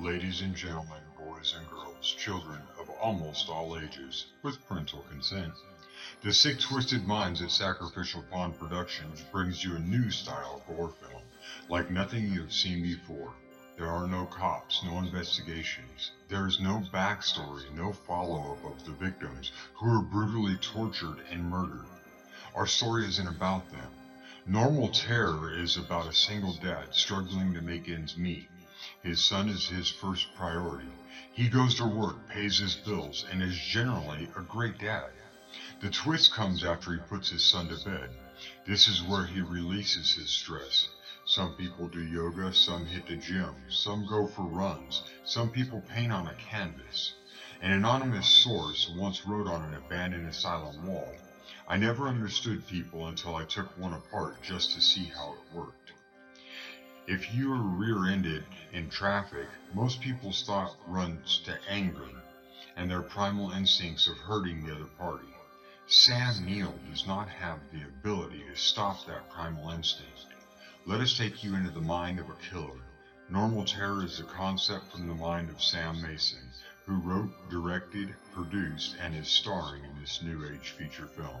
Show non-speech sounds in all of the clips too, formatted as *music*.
Ladies and gentlemen, boys and girls, children of almost all ages, with parental consent, the Sick Twisted Minds at Sacrificial Pond Productions brings you a new style of horror film, like nothing you have seen before. There are no cops, no investigations. There is no backstory, no follow up of the victims who were brutally tortured and murdered. Our story isn't about them. Normal Terror is about a single dad struggling to make ends meet. His son is his first priority. He goes to work, pays his bills, and is generally a great dad. The twist comes after he puts his son to bed. This is where he releases his stress. Some people do yoga, some hit the gym, some go for runs, some people paint on a canvas. An anonymous source once wrote on an abandoned asylum wall, I never understood people until I took one apart just to see how it worked. If you are rear-ended in traffic, most people's thought runs to anger and their primal instincts of hurting the other party. Sam Neill does not have the ability to stop that primal instinct. Let us take you into the mind of a killer. Normal Terror is a concept from the mind of Sam Mason, who wrote, directed, produced, and is starring in this new age feature film.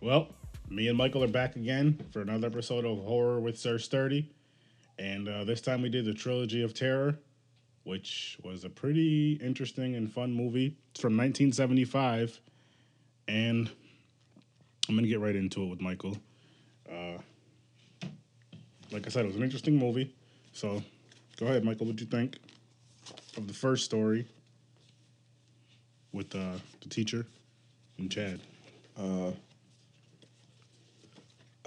Well, me and Michael are back again for another episode of Horror with Sir Sturdy. And uh, this time we did the Trilogy of Terror, which was a pretty interesting and fun movie. It's from 1975. And I'm going to get right into it with Michael. Uh, like I said, it was an interesting movie. So go ahead, Michael. What'd you think of the first story with uh, the teacher and Chad?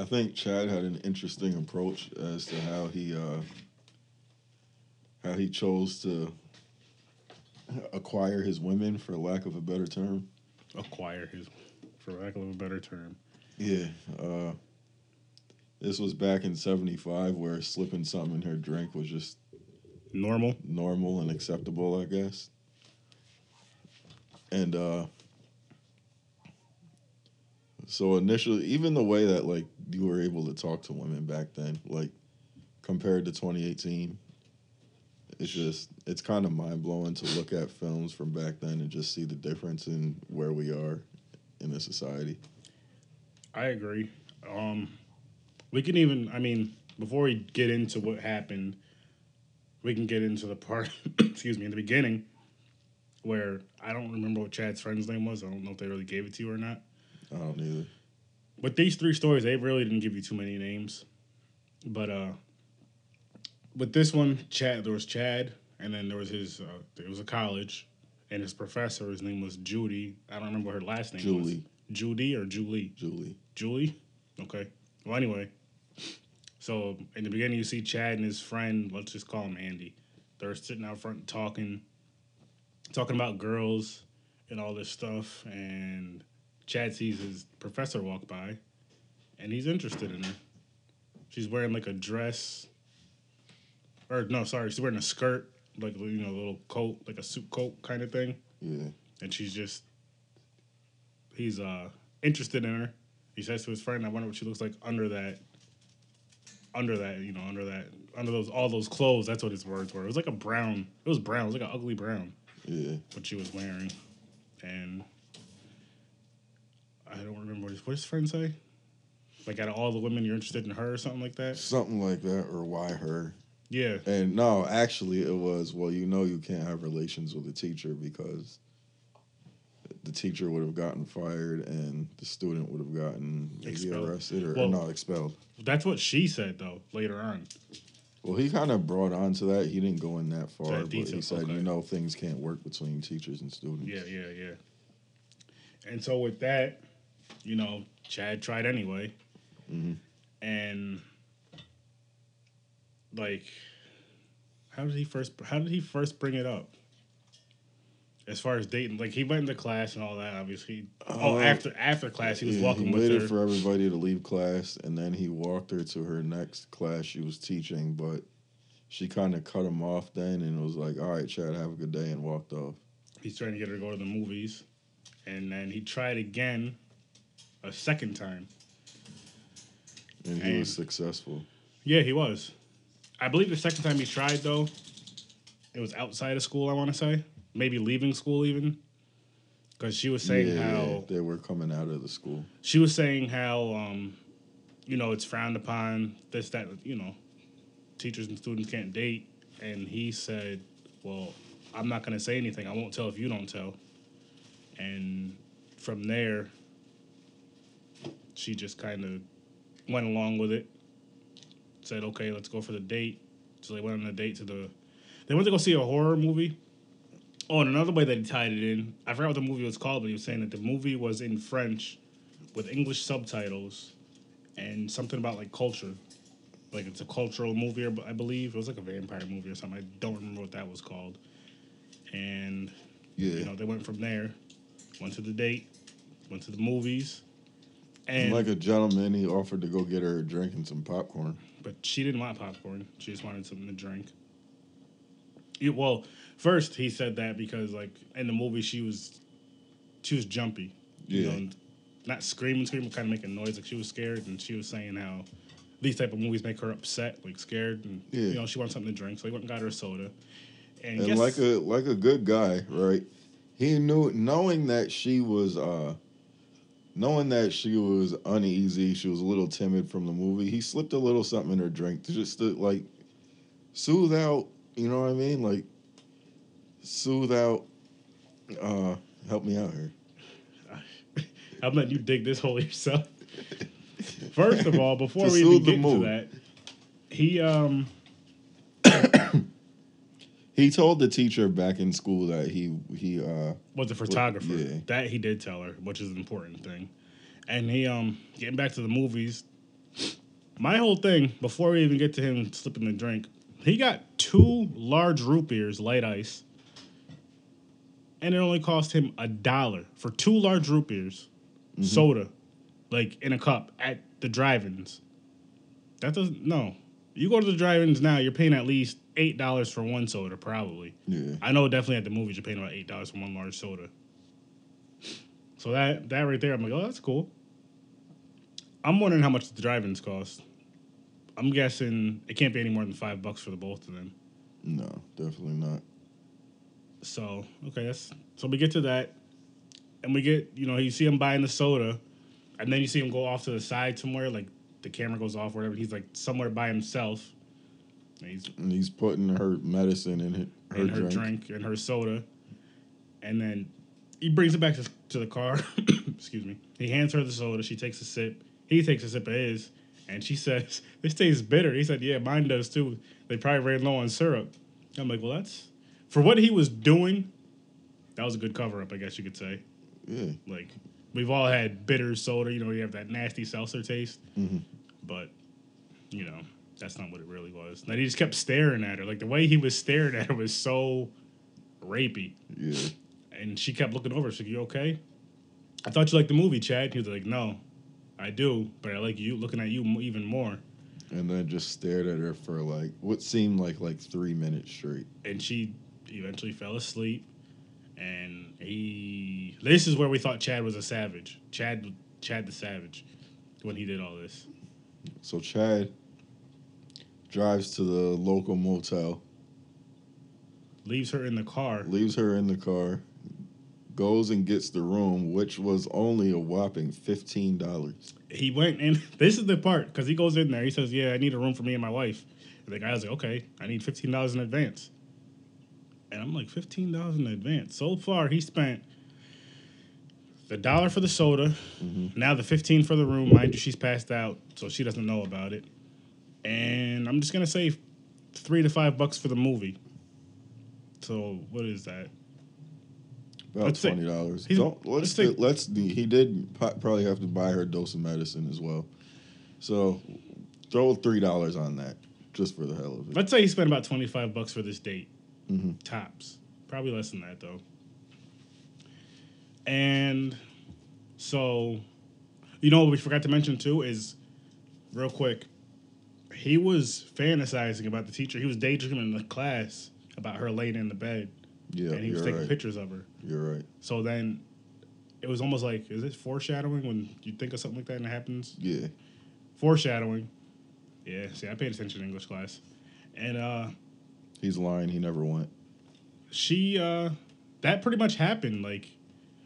I think Chad had an interesting approach as to how he uh, how he chose to acquire his women, for lack of a better term. acquire his, for lack of a better term. Yeah, uh, this was back in '75, where slipping something in her drink was just Normal. normal and acceptable, I guess. And uh so initially even the way that like you were able to talk to women back then, like compared to 2018, it's just it's kind of mind blowing to look at films from back then and just see the difference in where we are in the society. I agree. Um, we can even, I mean, before we get into what happened, we can get into the part, *coughs* excuse me, in the beginning, where I don't remember what Chad's friend's name was. I don't know if they really gave it to you or not. I don't either. With these three stories, they really didn't give you too many names. But uh, with this one, Chad, there was Chad, and then there was his, uh, it was a college, and his professor, his name was Judy. I don't remember what her last name was. Julie. Judy or Julie? Julie. Julie? Okay. Well, anyway, so in the beginning, you see Chad and his friend, let's just call him Andy. They're sitting out front talking, talking about girls and all this stuff. And Chad sees his professor walk by, and he's interested in her. She's wearing like a dress, or no, sorry, she's wearing a skirt, like you know, a little coat, like a suit coat kind of thing Yeah. and she's just he's uh interested in her. He says to his friend, "I wonder what she looks like under that, under that, you know, under that, under those all those clothes." That's what his words were. It was like a brown. It was brown. It was like an ugly brown Yeah. what she was wearing, and I don't remember what his, what his friend say. Like out of all the women, you're interested in her or something like that. Something like that, or why her? Yeah, And no, actually, it was well, you know, you can't have relations with a teacher because the teacher would have gotten fired and the student would have gotten maybe Expelled. arrested or, Well- or not expelled. that's what she said though. Later on, Well, he kind of brought on to that. He didn't go in that far, That but detail, he said, okay. you know, things can't work between teachers and students. Yeah, yeah, yeah. And so with that, you know, Chad tried anyway, Mhm. and like, how did he first? How did he first bring it up? As far as dating, like he went into class and all that. Obviously, oh, Uh, after after class, he was Yeah, walking he with waited her. for everybody to leave class, and then he walked her to her next class she was teaching, but she kind of cut him off then and was like, all right, Chad, have a good day, and walked off. He's trying to get her to go to the movies, and then he tried again, a second time. And he was successful. Yeah, he was. I believe the second time he tried though, it was outside of school. I want to say maybe leaving school even, because she was saying yeah, how they were coming out of the school. she was saying how um, you know it's frowned upon this that you know, teachers and students can't date, and he said, well, I'm not gonna say anything. I won't tell if you don't tell. And from there, she just kind of went along with it. Said, okay, let's go for the date. So they went on a date to the. They went to go see a horror movie. Oh, and another way that he tied it in, I forgot what the movie was called, but he was saying that the movie was in French with English subtitles and something about like culture. Like it's a cultural movie, or- I believe. It was like a vampire movie or something. I don't remember what that was called. And Yeah. you know, they went from there, went to the date, went to the movies, and like a gentleman, he offered to go get her a drink and some popcorn. but she didn't want popcorn. She just wanted something to drink. Yeah, well, first he said that because like in the movie she was she was jumpy. You Yeah. know, and not screaming, screaming, kind of making noise like she was scared, and she was saying how these type of movies make her upset, like scared, and Yeah. you know she wants something to drink, so he went and got her a soda. And, And guess, like a like a good guy, right? He knew knowing that she was uh knowing that she was uneasy, she was a little timid from the movie, he slipped a little something in her drink to just to like soothe out, you know what I mean? Like soothe out uh help me out here. *laughs* I'm letting you dig this hole yourself. *laughs* First of all, before we even get into mood. that, he um He told the teacher back in school that he he uh was a photographer. yeah. That he did tell her, which is an important thing. And he um getting back to the movies. My whole thing before we even get to him slipping the drink, he got two large root beers, light ice, and it only cost him a dollar for two large root beers, soda, like in a cup at the drive-ins. That doesn't no. You go to the drive-ins now, you're paying at least eight dollars for one soda, probably. yeah. I know definitely at the movies you're paying about eight dollars for one large soda. So that that right there, I'm like, oh, that's cool. I'm wondering how much the drive-ins cost. I'm guessing it can't be any more than five bucks for the both of them. No, definitely not. So okay, that's so we get to that, and we get you know you see him buying the soda, and then you see him go off to the side somewhere, like the camera goes off, or whatever. He's like somewhere by himself. And he's And he's putting her medicine in her, her and her drink. drink. and her soda, and then he brings it back to, to the car. *coughs* Excuse me. He hands her the soda. She takes a sip. He takes a sip of his, and she *laughs* says, "This tastes bitter." He said, "Yeah, mine does too." They probably ran low on syrup. I'm like, "Well, that's for what he was doing. That was a good cover up, I guess you could say. Yeah. Like we've all had bitter soda. You know, you have that nasty seltzer taste, Mhm. but you know." That's not what it really was. And he just kept staring at her. Like the way he was staring at her was so rapey. Yeah. And she kept looking over. She's like, "You okay?" I thought you liked the movie, Chad. He was like, "No, I do, but I like you looking at you even more." And then just stared at her for like what seemed like like three minutes straight. And she eventually fell asleep. And he, this is where we thought Chad was a savage. Chad, Chad the savage, when he did all this. So Chad drives to the local motel, Leaves her in the car. leaves her in the car, goes and gets the room, which was only a whopping fifteen dollars. He went in. *laughs* This is the part because he goes in there. He says, "Yeah, I need a room for me and my wife." And the guy's like, "Okay, I need fifteen dollars in advance." And I'm like, fifteen dollars in advance. So far, he spent the dollar for the soda. Mm-hmm. Now the fifteen for the room. Mind you, she's passed out, so she doesn't know about it. And I'm just gonna say, three to five bucks for the movie. So what is that? About Let's twenty dollars. Don't let's let's say- let's he did probably have to buy her a dose of medicine as well. So throw three dollars on that just for the hell of it. Let's say he spent about twenty five bucks for this date. Mhm. Tops. Probably less than that though. And so you know what we forgot to mention too is real quick. He was fantasizing about the teacher. He was daydreaming in the class about her laying in the bed. Yeah, and he was taking right. pictures of her. You're right. So then it was almost like, is it foreshadowing when you think of something like that and it happens? Yeah, Foreshadowing. Yeah, see, I paid attention in English class. And uh he's lying. He never went. she uh that pretty much happened like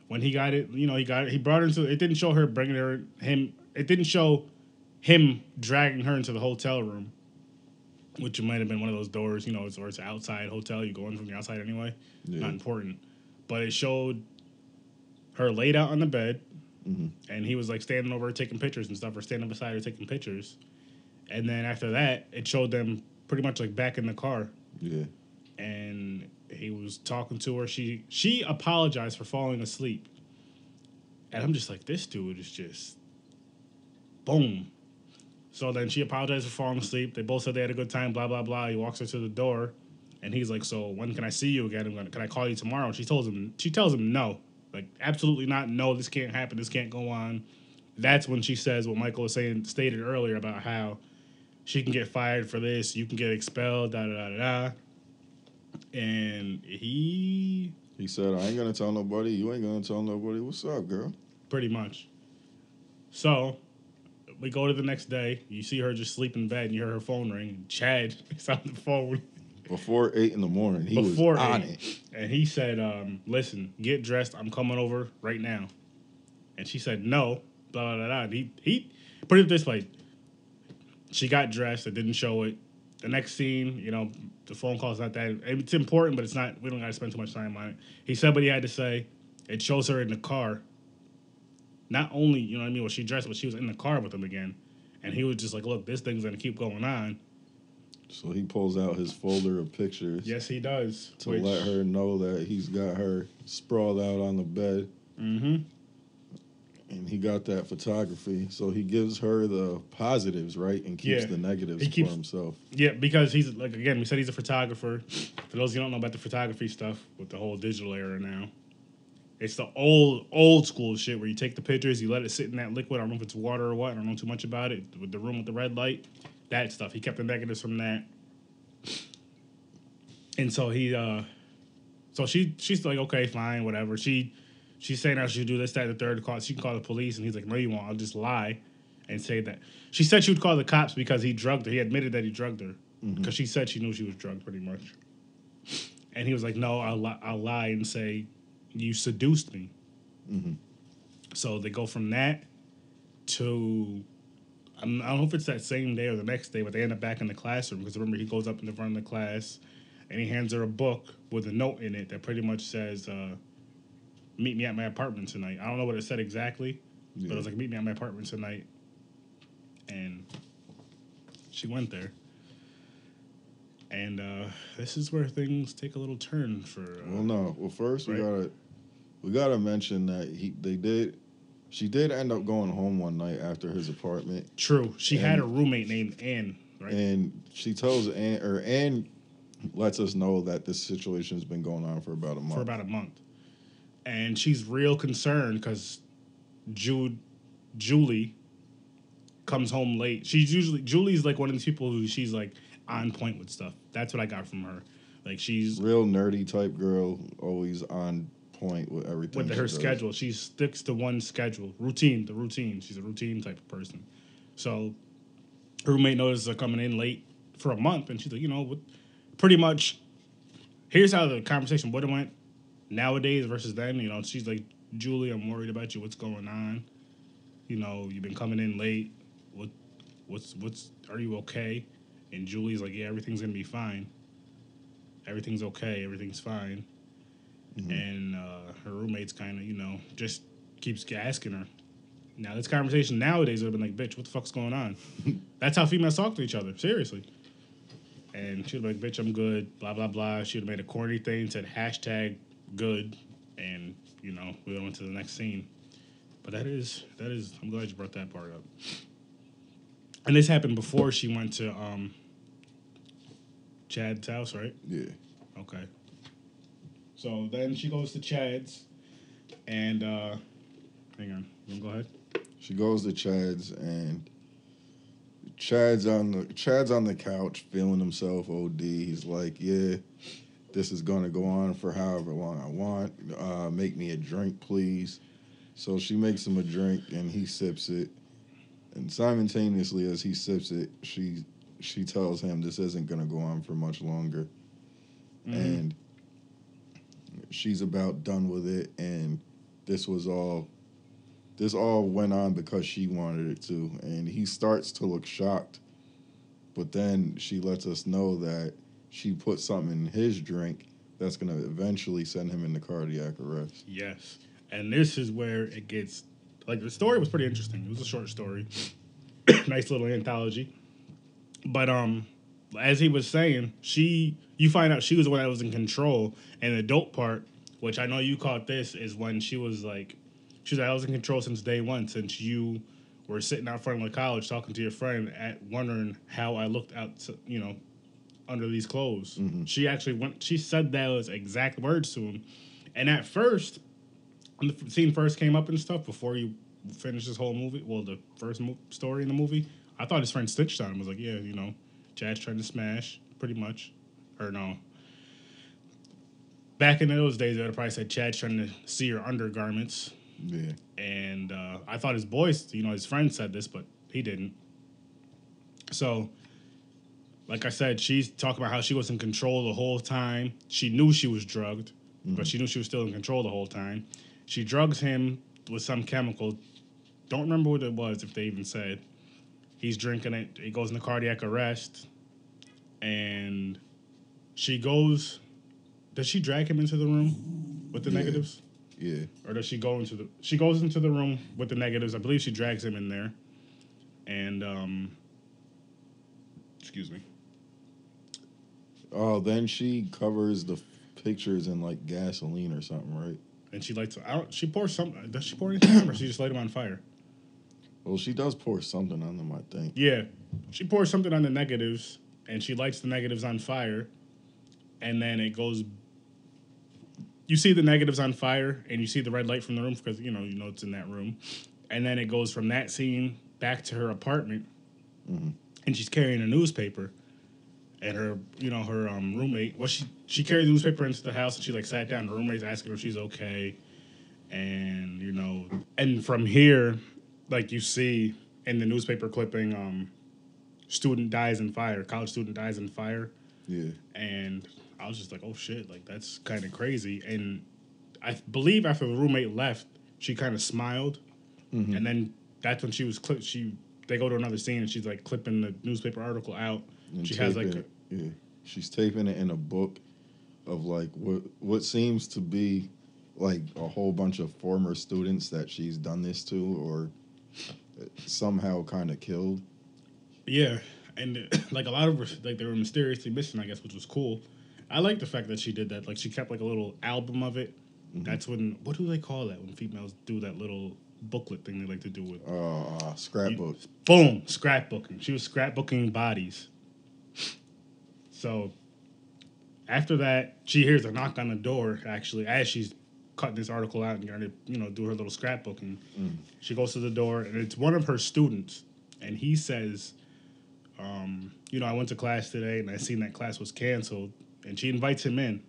when he got it you know he got it he brought her into it didn't show her bringing her him it didn't show him dragging her into the hotel room which might have been one of those doors you know it's or it's an outside hotel you go in from the outside anyway Yeah. not important but it showed her laid out on the bed Mhm. and he was like standing over her taking pictures and stuff or standing beside her taking pictures and then after that it showed them pretty much like back in the car Yeah, and he was talking to her. She she apologized for falling asleep, and I'm just like, this dude is just boom. So then she apologized for falling asleep. They both said they had a good time. Blah blah blah. He walks her to the door, and he's like, "So when can I see you again? I'm gonna, can I call you tomorrow?" And she tells him she tells him no, like absolutely not. No, this can't happen. This can't go on. That's when she says what Michael was saying stated earlier about how she can get fired for this, you can get expelled, da da da da. da. And he he said, "I ain't gonna tell nobody. You ain't gonna tell nobody. What's up, girl?" pretty much. So we go to the next day. You see her just sleep in bed, and you hear her phone ring. And Chad is on the phone Before eight in the morning, he before was on eight. it. and he said, um, "Listen, get dressed. I'm coming over right now." And she said, "No." Blah blah blah. He he put it this way. She got dressed. It didn't show it. The next scene, you know, the phone call's not that. It's important, but it's not. We don't got to spend too much time on it. He said what he had to say. It shows her in the car. Not only, you know what I mean, was she dressed, but she was in the car with him again. And he was just like, "Look, this thing's gonna keep going on." So he pulls out his folder of pictures Yes, he does. to let her know that he's got her sprawled out on the bed, Mm-hmm. and he got that photography. So he gives her the positives, right, and keeps Yeah. the negatives He keeps- for himself. Yeah, because he's like again, we said he's a photographer. For those who don't know about the photography stuff with the whole digital era now, it's the old old school shit where you take the pictures, you let it sit in that liquid. I don't know if it's water or what. I don't know too much about it. With the room with the red light, that stuff. He kept the negatives from that, and so he, uh so she she's like, okay, fine, whatever. She she's saying I should do this, that, the third. Call she can call the police, and he's like, no, you won't. I'll just lie and say that she said she would call the cops because he drugged her. He admitted that he drugged her because she said she knew she was drugged, pretty much. And he was like, "No, I'll li- I'll lie and say you seduced me." Mhm. So they go from that to I'm, don't know if it's that same day or the next day, but they end up back in the classroom because remember he goes up in the front of the class and he hands her a book with a note in it that pretty much says, uh, "Meet me at my apartment tonight." I don't know what it said exactly, but it was like, "Meet me at my apartment tonight," and she went there. And uh, this is where things take a little turn for. Uh, Well, no. Well, first we gotta we gotta mention that he they did. She did end up going home one night after his apartment, True, she had a roommate named Anne, right? and she tells Anne or Anne lets us know that this situation has been going on for about a month. for about a month, and she's real concerned because Jude, Julie, comes home late. She's usually Julie's like one of these people who she's like on point with stuff. That's what I got from her. Like she's Real nerdy type girl, always on point with uh, everything. with her does. schedule. She sticks to one schedule, routine, the routine. She's a routine type of person. So her roommate notices her coming in late for a month, and she's like, you know, what, pretty much. Here's how the conversation would have went nowadays versus then. You know, she's like, Julie, I'm worried about you. What's going on? You know, you've been coming in late. What, what's, what's? Are you okay? And Julie's like, yeah, everything's gonna be fine. Everything's okay. Everything's fine and uh, her roommate's kind of you know just keeps asking her. Now this conversation nowadays would have been like, "Bitch, what the fuck's going on?" *laughs* That's how females talk to each other, seriously. and she'd be like, "Bitch, I'm good." Blah blah blah. She'd have made a corny thing, said hashtag good, and you know we went to the next scene. But that is that is. I'm glad you brought that part up. And this happened before she went to um Chad's house, right? Yeah. Okay. So then she goes to Chad's, and uh hang on, you go ahead? She goes to Chad's and Chad's on the Chad's on the couch feeling himself OD. He's like, "Yeah, this is gonna go on for however long I want. Uh, make me a drink, please." So she makes him a drink and he sips it. And simultaneously, as he sips it, she she tells him this isn't gonna go on for much longer, and she's about done with it. And this was all this all went on because she wanted it to and he starts to look shocked but then she lets us know that she put something in his drink that's going to eventually send him into cardiac arrest Yes. And this is where it gets like the story was pretty interesting. It was a short story. *coughs* nice little anthology. But um as he was saying, she you find out she was the one that was in control. And the dope part, which I know you caught this, is when she was like she was like, I was in control since day one, since you were sitting out front of the college talking to your friend at wondering how I looked out to, you know, under these clothes. Mm-hmm. She actually went she said those exact words to him. And at first, when the scene first came up and stuff, before you finished this whole movie, well, the first mo- story in the movie, I thought his friend stitched on him. Was like, yeah, you know, Chad's trying to smash, pretty much, or no. Back in those days, they would have probably said Chad's trying to see your undergarments, yeah and uh, I thought his boys, you know, his friend said this, but he didn't. So, like I said, she's talking about how she was in control the whole time. She knew she was drugged, but she knew she was still in control the whole time. She drugs him with some chemical. Don't remember what it was, if they even said. He's drinking it. He goes into cardiac arrest, and she goes. Does she drag him into the room with the Yeah. negatives? yeah or does she go into the she goes into the room with the negatives i believe she drags him in there and um excuse me oh then she covers the pictures in like gasoline or something right and she lights I don't, she pours something does she pour anything or she just light him on fire well she does pour something on them i think. Yeah. She pours something on the negatives and she lights the negatives on fire and then it goes you see the negatives on fire and you see the red light from the room because you know you know it's in that room and then it goes from that scene back to her apartment and she's carrying a newspaper and her you know her um, roommate well she she carried the newspaper into the house and she like sat down her roommate's asking her if she's okay and you know and from here like you see in the newspaper clipping um student dies in fire college student dies in fire yeah and I was just like, oh shit, like that's kind of crazy. And I believe after the roommate left, she kind of smiled, and then that's when she was clip. She they go to another scene and she's like clipping the newspaper article out. and she has like it. yeah she's taping it in a book of like what what seems to be like a whole bunch of former students that she's done this to or somehow kind of killed yeah, and *coughs* like a lot of like they were mysteriously missing, I guess, which was cool. I like the fact that she did that. Like she kept like a little album of it. That's when what do they call that when females do that little booklet thing they like to do with uh, scrapbook Boom, scrapbooking. She was scrapbooking bodies. So after that, she hears a knock on the door. Actually, as she's cutting this article out and to, you know, do her little scrapbook scrapbooking, she goes to the door and it's one of her students, and he says, um, "You know, I went to class today and I seen that class was canceled." And she invites him in,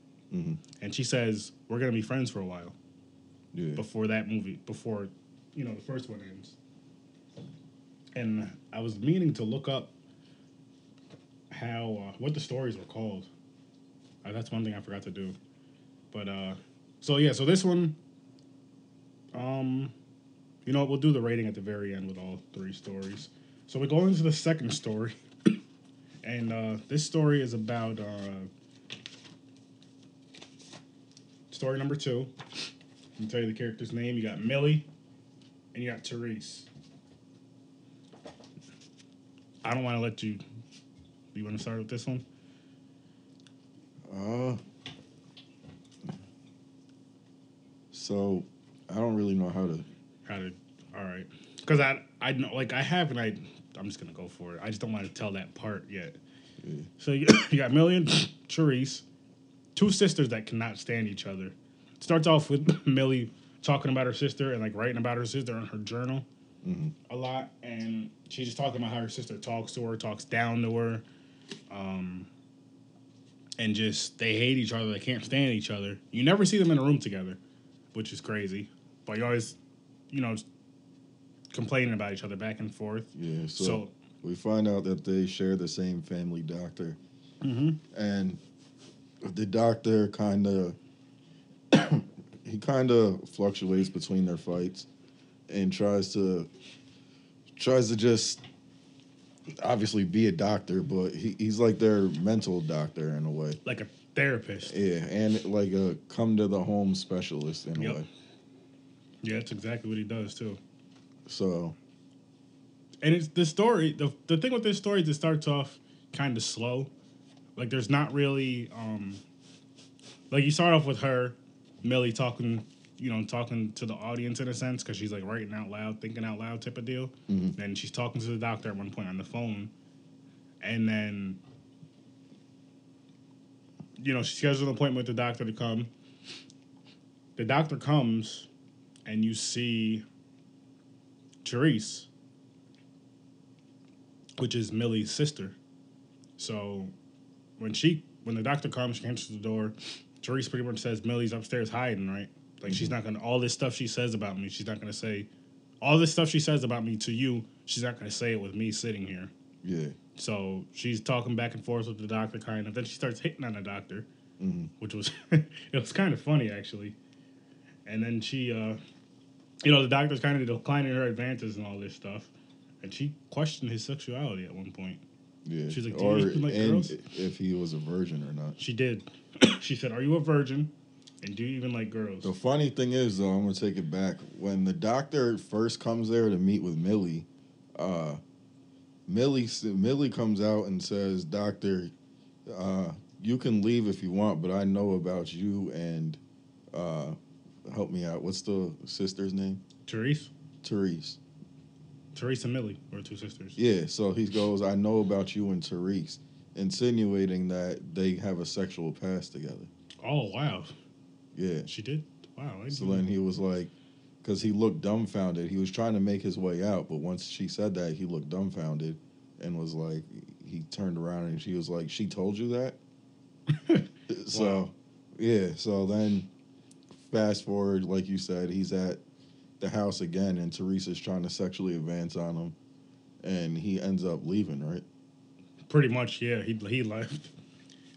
and she says, "We're gonna be friends for a while." yeah before that movie, before you know the first one ends. And I was meaning to look up how uh, what the stories were called. Uh, that's one thing I forgot to do. But uh, so yeah, so this one, um, you know what? We'll do the rating at the very end with all three stories. So we go into the second story, *coughs* and uh, this story is about uh, story number two. I can tell you the character's name. You got Millie, and you got Therese. I don't want to let you. You want to start with this one? Uh, so I don't really know how to. How to? All right, because I I know like I have and I I'm just gonna go for it. I just don't want to tell that part yet. Yeah. So you, *coughs* you got Millie and *coughs* Therese, two sisters that cannot stand each other. Starts off with *coughs* Millie talking about her sister and like writing about her sister in her journal Mhm. a lot, and she's just talking about how her sister talks to her, talks down to her, um, and just they hate each other. They can't stand each other. You never see them in a room together, which is crazy. But you always, you know, complaining about each other back and forth. Yeah. So, So, we find out that they share the same family doctor, mm-hmm. and the doctor kind of *clears throat* he kind of fluctuates between their fights and tries to tries to just obviously be a doctor, but he, he's like their mental doctor in a way. like a therapist. Yeah, and like a come to the home specialist in a way. Yeah, that's exactly what he does too. So and it's the story the, the thing with this story is it starts off kind of slow like there's not really um like you start off with her millie talking you know talking to the audience in a sense because she's like writing out loud thinking out loud type of deal Mhm. and she's talking to the doctor at one point on the phone and then you know she schedules an appointment with the doctor to come the doctor comes and you see Therese, which is Millie's sister. So when she when the doctor comes, she answers the door. Therese pretty much says Millie's upstairs hiding, right? Like she's mm-hmm. not gonna all this stuff she says about me, she's not gonna say all this stuff she says about me to you, she's not gonna say it with me sitting here. yeah, So she's talking back and forth with the doctor kind of. Then she starts hitting on the doctor, Mhm. which was *laughs* it was kind of funny actually. And then she uh you know, the doctor's kind of declining her advances and all this stuff. And she questioned his sexuality at one point. yeah. She's like, "Do or you even like girls?" if he was a virgin or not. She did. *coughs* she said, Are you a virgin? And do you even like girls? The funny thing is, though, I'm gonna take it back. When the doctor first comes there to meet with Millie, uh, Millie Millie comes out and says, "Doctor, uh, you can leave if you want, but I know about you and uh, help me out. What's the sister's name? Therese? Therese. Therese and Millie were two sisters. Yeah. So he goes, I know about you and Therese, insinuating that they have a sexual past together. Oh, wow. Yeah. She did? Wow. I So then he was like, because he looked dumbfounded. He was trying to make his way out, but once she said that, he looked dumbfounded and was like, he turned around and she was like, "She told you that." *laughs* so, Wow. yeah. So then, fast forward, like you said, he's at the house again, and Teresa's trying to sexually advance on him, and he ends up leaving. Right? Pretty much, yeah. He he left,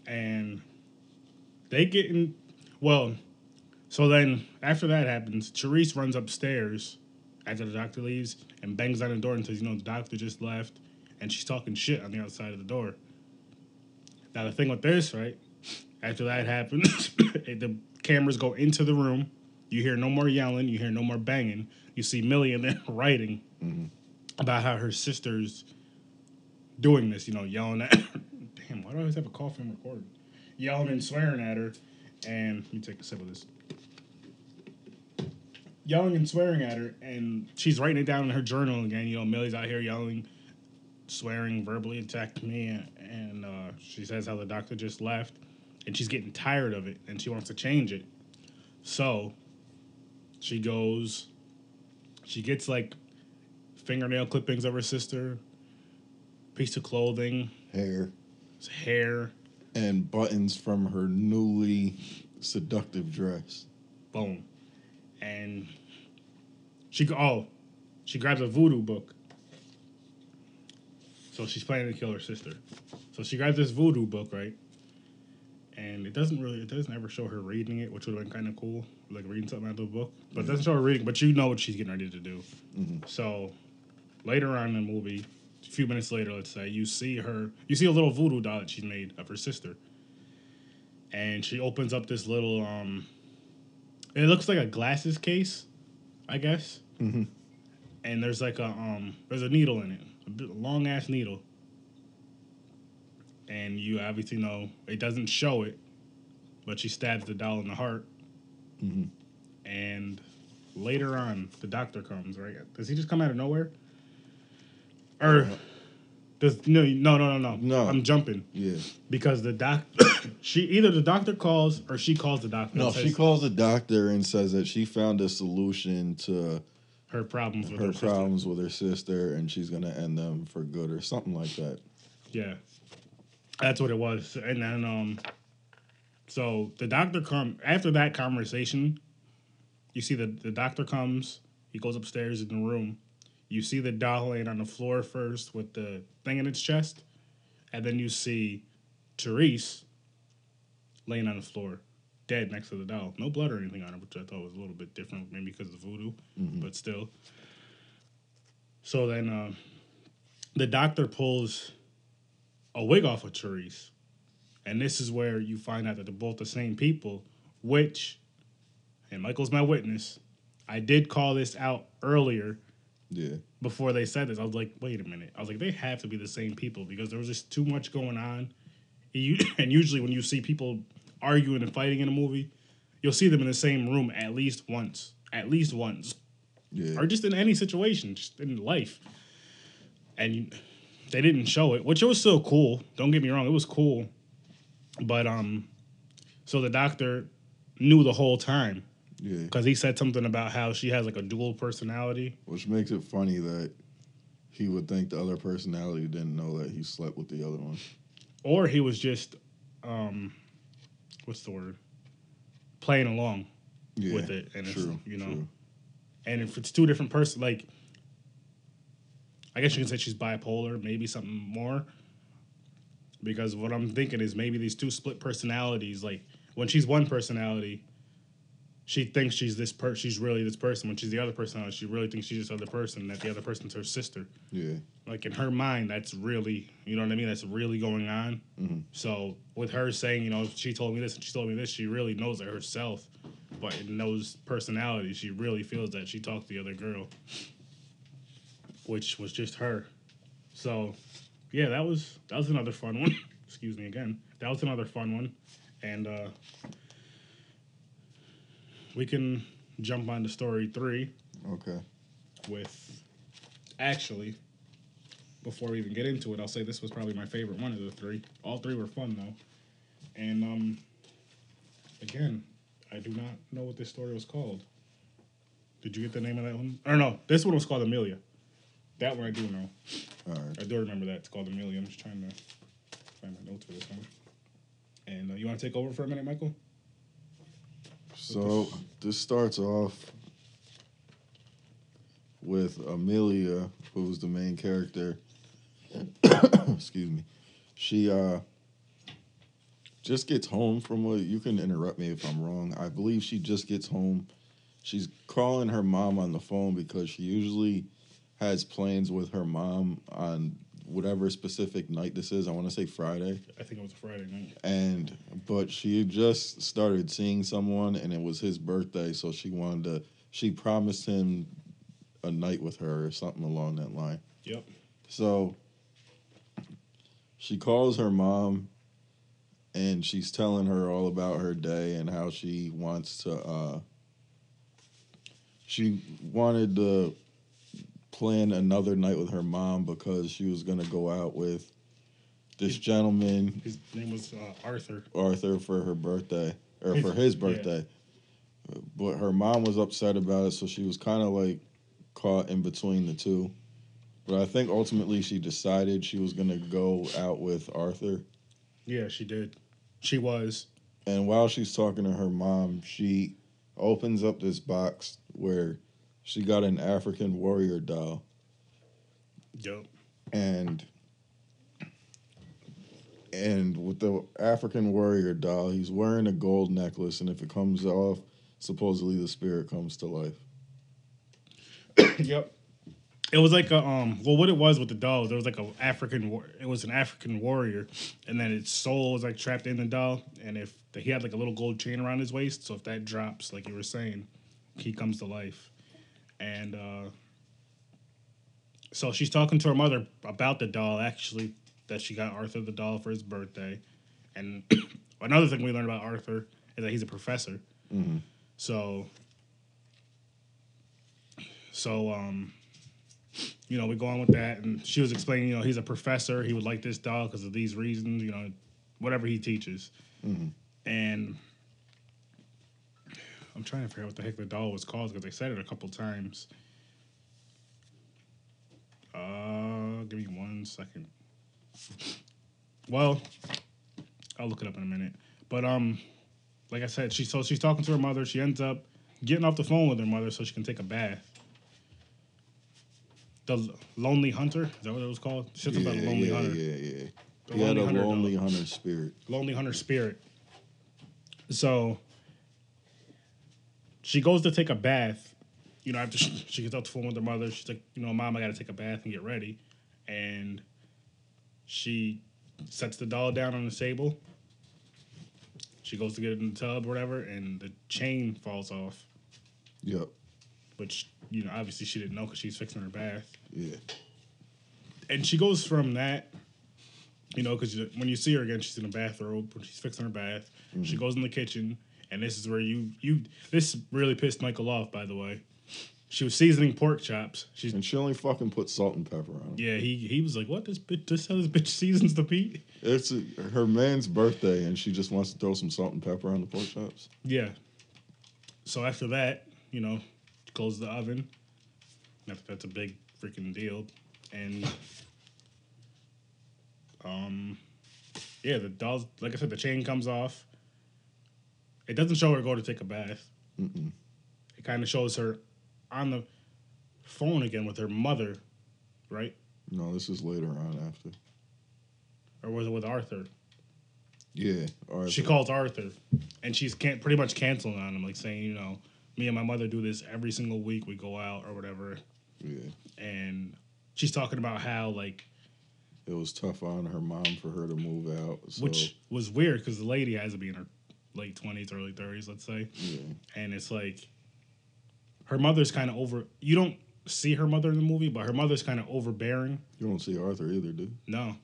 and they get in. Well, so then after that happens, Therese runs upstairs after the doctor leaves and bangs on the door and says, "You know, the doctor just left," and she's talking shit on the outside of the door. Now the thing with this, right? After that happens, *coughs* the cameras go into the room. You hear no more yelling. You hear no more banging. You see Millie and then *laughs* writing Mhm. about how her sister's doing this, you know, yelling at *coughs* Damn, why do I always have a call from recording? Yelling and swearing at her. And let me take a sip of this. Yelling and swearing at her, and she's writing it down in her journal again. You know, Millie's out here yelling, swearing, verbally attacked me, and uh, she says how the doctor just left, and she's getting tired of it, and she wants to change it. So, she goes, she gets like fingernail clippings of her sister, piece of clothing, Hair hair, and buttons from her newly seductive dress. boom. And she oh, she grabs a voodoo book. So she's planning to kill her sister. So she grabs this voodoo book, right? And it doesn't really, it doesn't ever show her reading it, which would have been kind of cool, like reading something out of the book. But it doesn't show her reading, but you know what she's getting ready to do. Mhm. So later on in the movie, a few minutes later, let's say, you see her, you see a little voodoo doll that she made of her sister. And she opens up this little, um, it looks like a glasses case, I guess. Mhm. And there's like a, um, there's a needle in it, a long ass needle. And you obviously know it doesn't show it, but she stabs the doll in the heart. Mhm. And later on, the doctor comes. Right? Does he just come out of nowhere? Or does no no no no no? No. I'm jumping Yeah. because the doc she either the doctor calls or she calls the doctor. No, she calls the doctor and says that she found a solution to her problems with her her, sister. problems with her sister and she's gonna end them for good or something like that. Yeah, that's what it was. And then, um, so the doctor come after that conversation. You see the the doctor comes. He goes upstairs in the room. You see the doll laying on the floor first with the thing in its chest, and then you see Therese laying on the floor, dead next to the doll. No blood or anything on her, which I thought was a little bit different, maybe because of the voodoo, but still. So then, uh, the doctor pulls a wig off of Therese. And this is where you find out that they're both the same people, which, and Michael's my witness, I did call this out earlier Yeah. before they said this. I was like, wait a minute. I was like, they have to be the same people because there was just too much going on. *laughs* And usually when you see people arguing and fighting in a movie, you'll see them in the same room at least once. At least once Yeah. or just in any situation, just in life. And you, they didn't show it, which it was still cool. Don't get me wrong, it was cool. But um, so the doctor knew the whole time Yeah. because he said something about how she has like a dual personality. Which makes it funny that he would think the other personality didn't know that he slept with the other one. or he was just um what's the word playing along Yeah. with it and true. it's you know true. and if it's two different person like i guess you can say she's bipolar maybe something more because what i'm thinking is maybe these two split personalities like when she's one personality she thinks she's this per she's really this person when she's the other person. she really thinks she's this other person that the other person's her sister. Yeah. like in her mind that's really you know what i mean? That's really going on. Mhm. so with her saying you know she told me this and she told me this she really knows it herself but in those personalities she really feels that she talked to the other girl which was just her. So yeah that was that was another fun one. *coughs* Excuse me again. That was another fun one. And uh we can jump on to story three Okay. with actually before we even get into it i'll say this was probably my favorite one of the three. All three were fun though. And um again i do not know what this story was called. Did you get the name of that one? Or no this one was called amelia. That one i do know. All right. i do remember that. It's called amelia. I'm just trying to find my notes for this one. And uh, you want to take over for a minute michael So this starts off with Amelia, who's the main character. *coughs* Excuse me. She uh just gets home from what you can interrupt me if I'm wrong. I believe she just gets home. She's calling her mom on the phone because she usually has plans with her mom on whatever specific night this is. I want to say Friday. I think it was a friday night. And but she had just started seeing someone and it was his birthday so she wanted to she promised him a night with her or something along that line. Yep. So she calls her mom and she's telling her all about her day and how she wants to uh she wanted to plan another night with her mom because she was going to go out with this gentleman his name was uh, arthur Arthur for her birthday or His- for his yeah. birthday. But her mom was upset about it, so she was kind of like caught in between the two. But I think ultimately she decided she was gonna go out with Arthur. yeah she did she was And while she's talking to her mom, she opens up this box where she got an African warrior doll. yep and and with the African warrior doll, he's wearing a gold necklace, and if it comes off, supposedly the spirit comes to life. *coughs* yep. It was like a um. Well, what it was with the doll, there was like a African. war- It was an African warrior, and then its soul was like trapped in the doll. And if he had like a little gold chain around his waist, so if that drops, like you were saying, he comes to life. And uh so she's talking to her mother about the doll. Actually, that she got Arthur the doll for his birthday, and *clears throat* another thing we learned about Arthur is that he's a professor. hmm So, so um, you know, we go on with that, and she was explaining, you know, he's a professor. He would like this doll because of these reasons, you know, whatever he teaches. Mhm. And I'm trying to figure out what the heck the doll was called because they said it a couple times. Uh, give me one second. Well, I'll look it up in a minute. But um, like I said, she so she's talking to her mother. She ends up getting off the phone with her mother so she can take a bath. The Lonely Hunter is that what it was called? Something Yeah, about a Lonely yeah, Hunter. yeah, yeah. Yeah. The He had a Hunter lonely dog. hunter spirit. Lonely Hunter spirit. So she goes to take a bath. You know, after she, she gets off the phone with her mother, she's like, you know, mom, I got to take a bath and get ready. And she sets the doll down on the table. She goes to get it in the tub or whatever, and the chain falls off, Yep. which, you know, obviously she didn't know because she's fixing her bath. Yeah. and she goes from that, you know, because when you see her again, she's in a bathrobe when she's fixing her bath. She mm-hmm. goes in the kitchen, and this is where you you this really pissed Michael off. By the way, she was seasoning pork chops. She's And she only fucking put salt and pepper on it. yeah. He he was like, what this bitch? This how this bitch seasons the meat? It's a, her man's birthday, and she just wants to throw some salt and pepper on the pork chops. Yeah. So after that, you know, close the oven. That's, that's a big freaking deal, and um, yeah, the dolls. Like I said, the chain comes off. It doesn't show her go to take a bath. Mm-mm. It kind of shows her on the phone again with her mother, right? No, this is later on after. Or was it with Arthur? Yeah. Right. She calls Arthur, and she's can pretty much canceling on him, like saying, you know, me and my mother do this every single week. We go out or whatever, Yeah. and she's talking about how like, It was tough on her mom for her to move out. So, which was weird because the lady has to be in her late twenties, early thirties, let's say, yeah. and it's like, her mother's kind of over. You don't see her mother in the movie, but her mother's kind of overbearing. You don't see Arthur either, dude. No,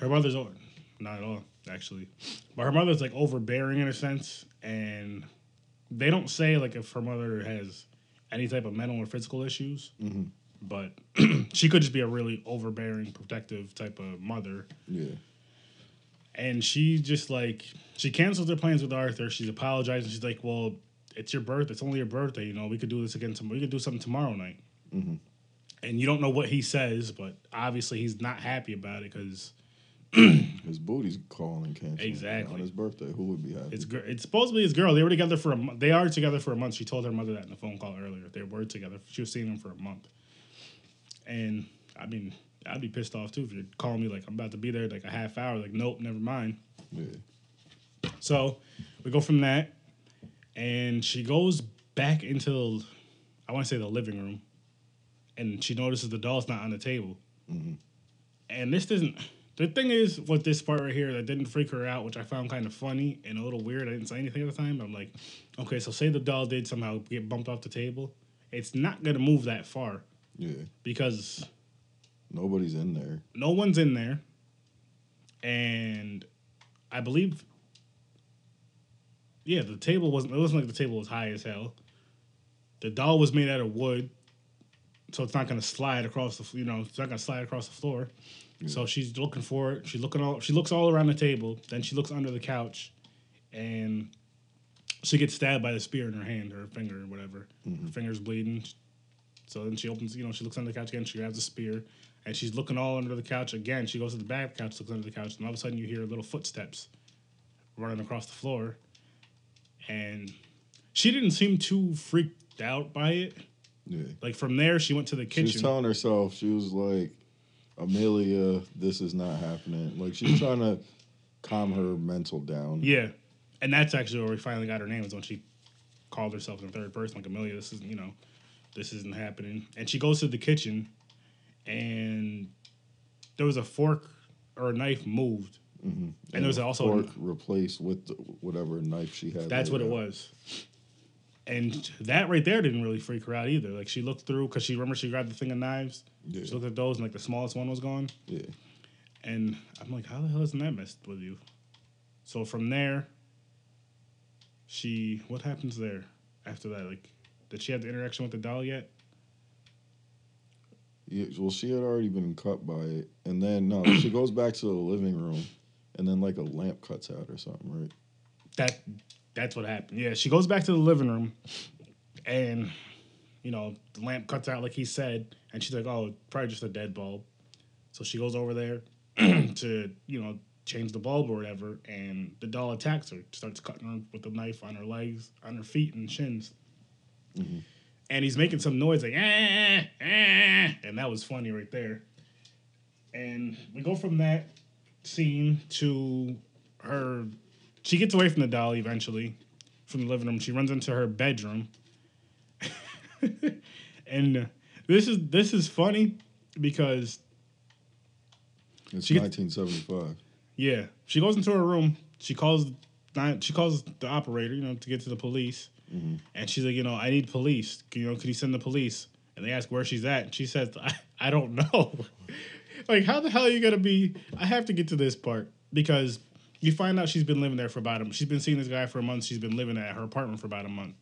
her mother's o- not at all actually, but her mother's like overbearing in a sense, and they don't say like if her mother has any type of mental or physical issues, hmm but *clears throat* she could just be a really overbearing, protective type of mother, Yeah. And she just like she cancels her plans with Arthur. She's apologizing. She's like, "Well, it's your birth. It's only your birthday. You know, we could do this again. Tomorrow. We could do something tomorrow night." Mhm. And you don't know what he says, but obviously he's not happy about it because *clears throat* His booty's calling cancer. Exactly. On his birthday, who would be happy? It's gir- it's supposedly his girl. They were together for a. They are together for a month. She told her mother that in the phone call earlier. They were together. She was seeing him for a month. And I mean, I'd be pissed off too if you're calling me like I'm about to be there like a half hour. Like, nope, never mind. yeah. So we go from that, and she goes back into, I want to say the living room, and she notices the doll's not on the table. Mm-hmm. And this doesn't. The thing is, with this part right here, that didn't freak her out, which I found kind of funny and a little weird. I didn't say anything at the time. But I'm like, okay, so say the doll did somehow get bumped off the table, it's not gonna move that far Yeah. because Nobody's in there. no one's in there, and I believe, yeah, the table wasn't. It wasn't like the table was high as hell. The doll was made out of wood, so it's not gonna slide across the. You know, it's not gonna slide across the floor. So she's looking for it. She's looking all. She looks all around the table. Then she looks under the couch, and she gets stabbed by the spear in her hand or her finger or whatever. Her mm-hmm. finger's bleeding. So then she opens, you know, she looks under the couch again. She grabs a spear, and she's looking all under the couch again. She goes to the back of the couch, looks under the couch, and all of a sudden you hear little footsteps running across the floor. And she didn't seem too freaked out by it. Yeah. Like from there, she went to the kitchen. She was telling herself, she was like, Amelia, this is not happening. Like she's *clears throat* trying to calm her mental down. yeah, and that's actually where we finally got her name is when she called herself in third person, like Amelia. This isn't, you know, this isn't happening. And she goes to the kitchen, and there was a fork or a knife moved. Mhm. And there was a also fork replaced with whatever knife she had. That's what laid it was. And that right there didn't really freak her out either. Like she looked through because she remember she grabbed the thing of knives. Yeah. She looked at those and like the smallest one was gone. Yeah. And I'm like, how the hell isn't that messed with you? So from there, she what happens there after that? Like, did she have the interaction with the doll yet? Yeah, well, she had already been cut by it, and then no, she *clears throat* goes back to the living room, and then like a lamp cuts out or something, right? That that's what happened. Yeah, she goes back to the living room, and you know the lamp cuts out like he said, and she's like, "Oh, probably just a dead bulb." So she goes over there *clears throat* to you know change the bulb or whatever, and the doll attacks her, starts cutting her with a knife on her legs, on her feet and shins. Mm-hmm. And he's making some noise like, ah, ah, and that was funny right there. And we go from that scene to her. She gets away from the doll eventually, from the living room. She runs into her bedroom, *laughs* and this is this is funny because It's She gets- 1975. yeah, she goes into her room. She calls nine- she calls the operator, you know, to get to the police. And she's like, you know, I need police. You know, could you send the police? And they ask where she's at. And she says, *laughs* I, I don't know. *laughs* like, how the hell are you gonna be? I have to get to this part because you find out she's been living there for about a. She's been seeing this guy for a month. She's been living at her apartment for about a month.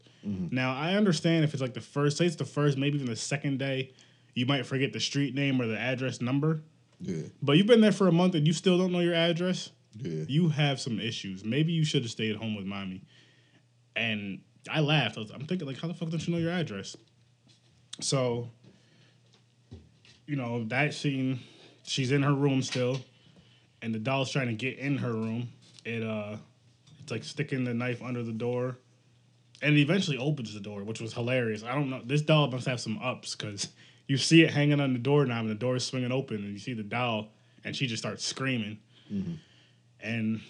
Now I understand if it's like the first, say it's the first, maybe even the second day, you might forget the street name or the address number. Yeah, But you've been there for a month and you still don't know your address. yeah. You have some issues. Maybe you should have stayed home with mommy. And I laughed. I was, I'm thinking like, how the fuck don't you know your address? So, you know that scene. She's in her room still, and the doll's trying to get in her room. It uh, it's like sticking the knife under the door, and it eventually opens the door, which was hilarious. I don't know. This doll must have some ups because you see it hanging on the doorknob, and the door is swinging open, and you see the doll, and she just starts screaming, and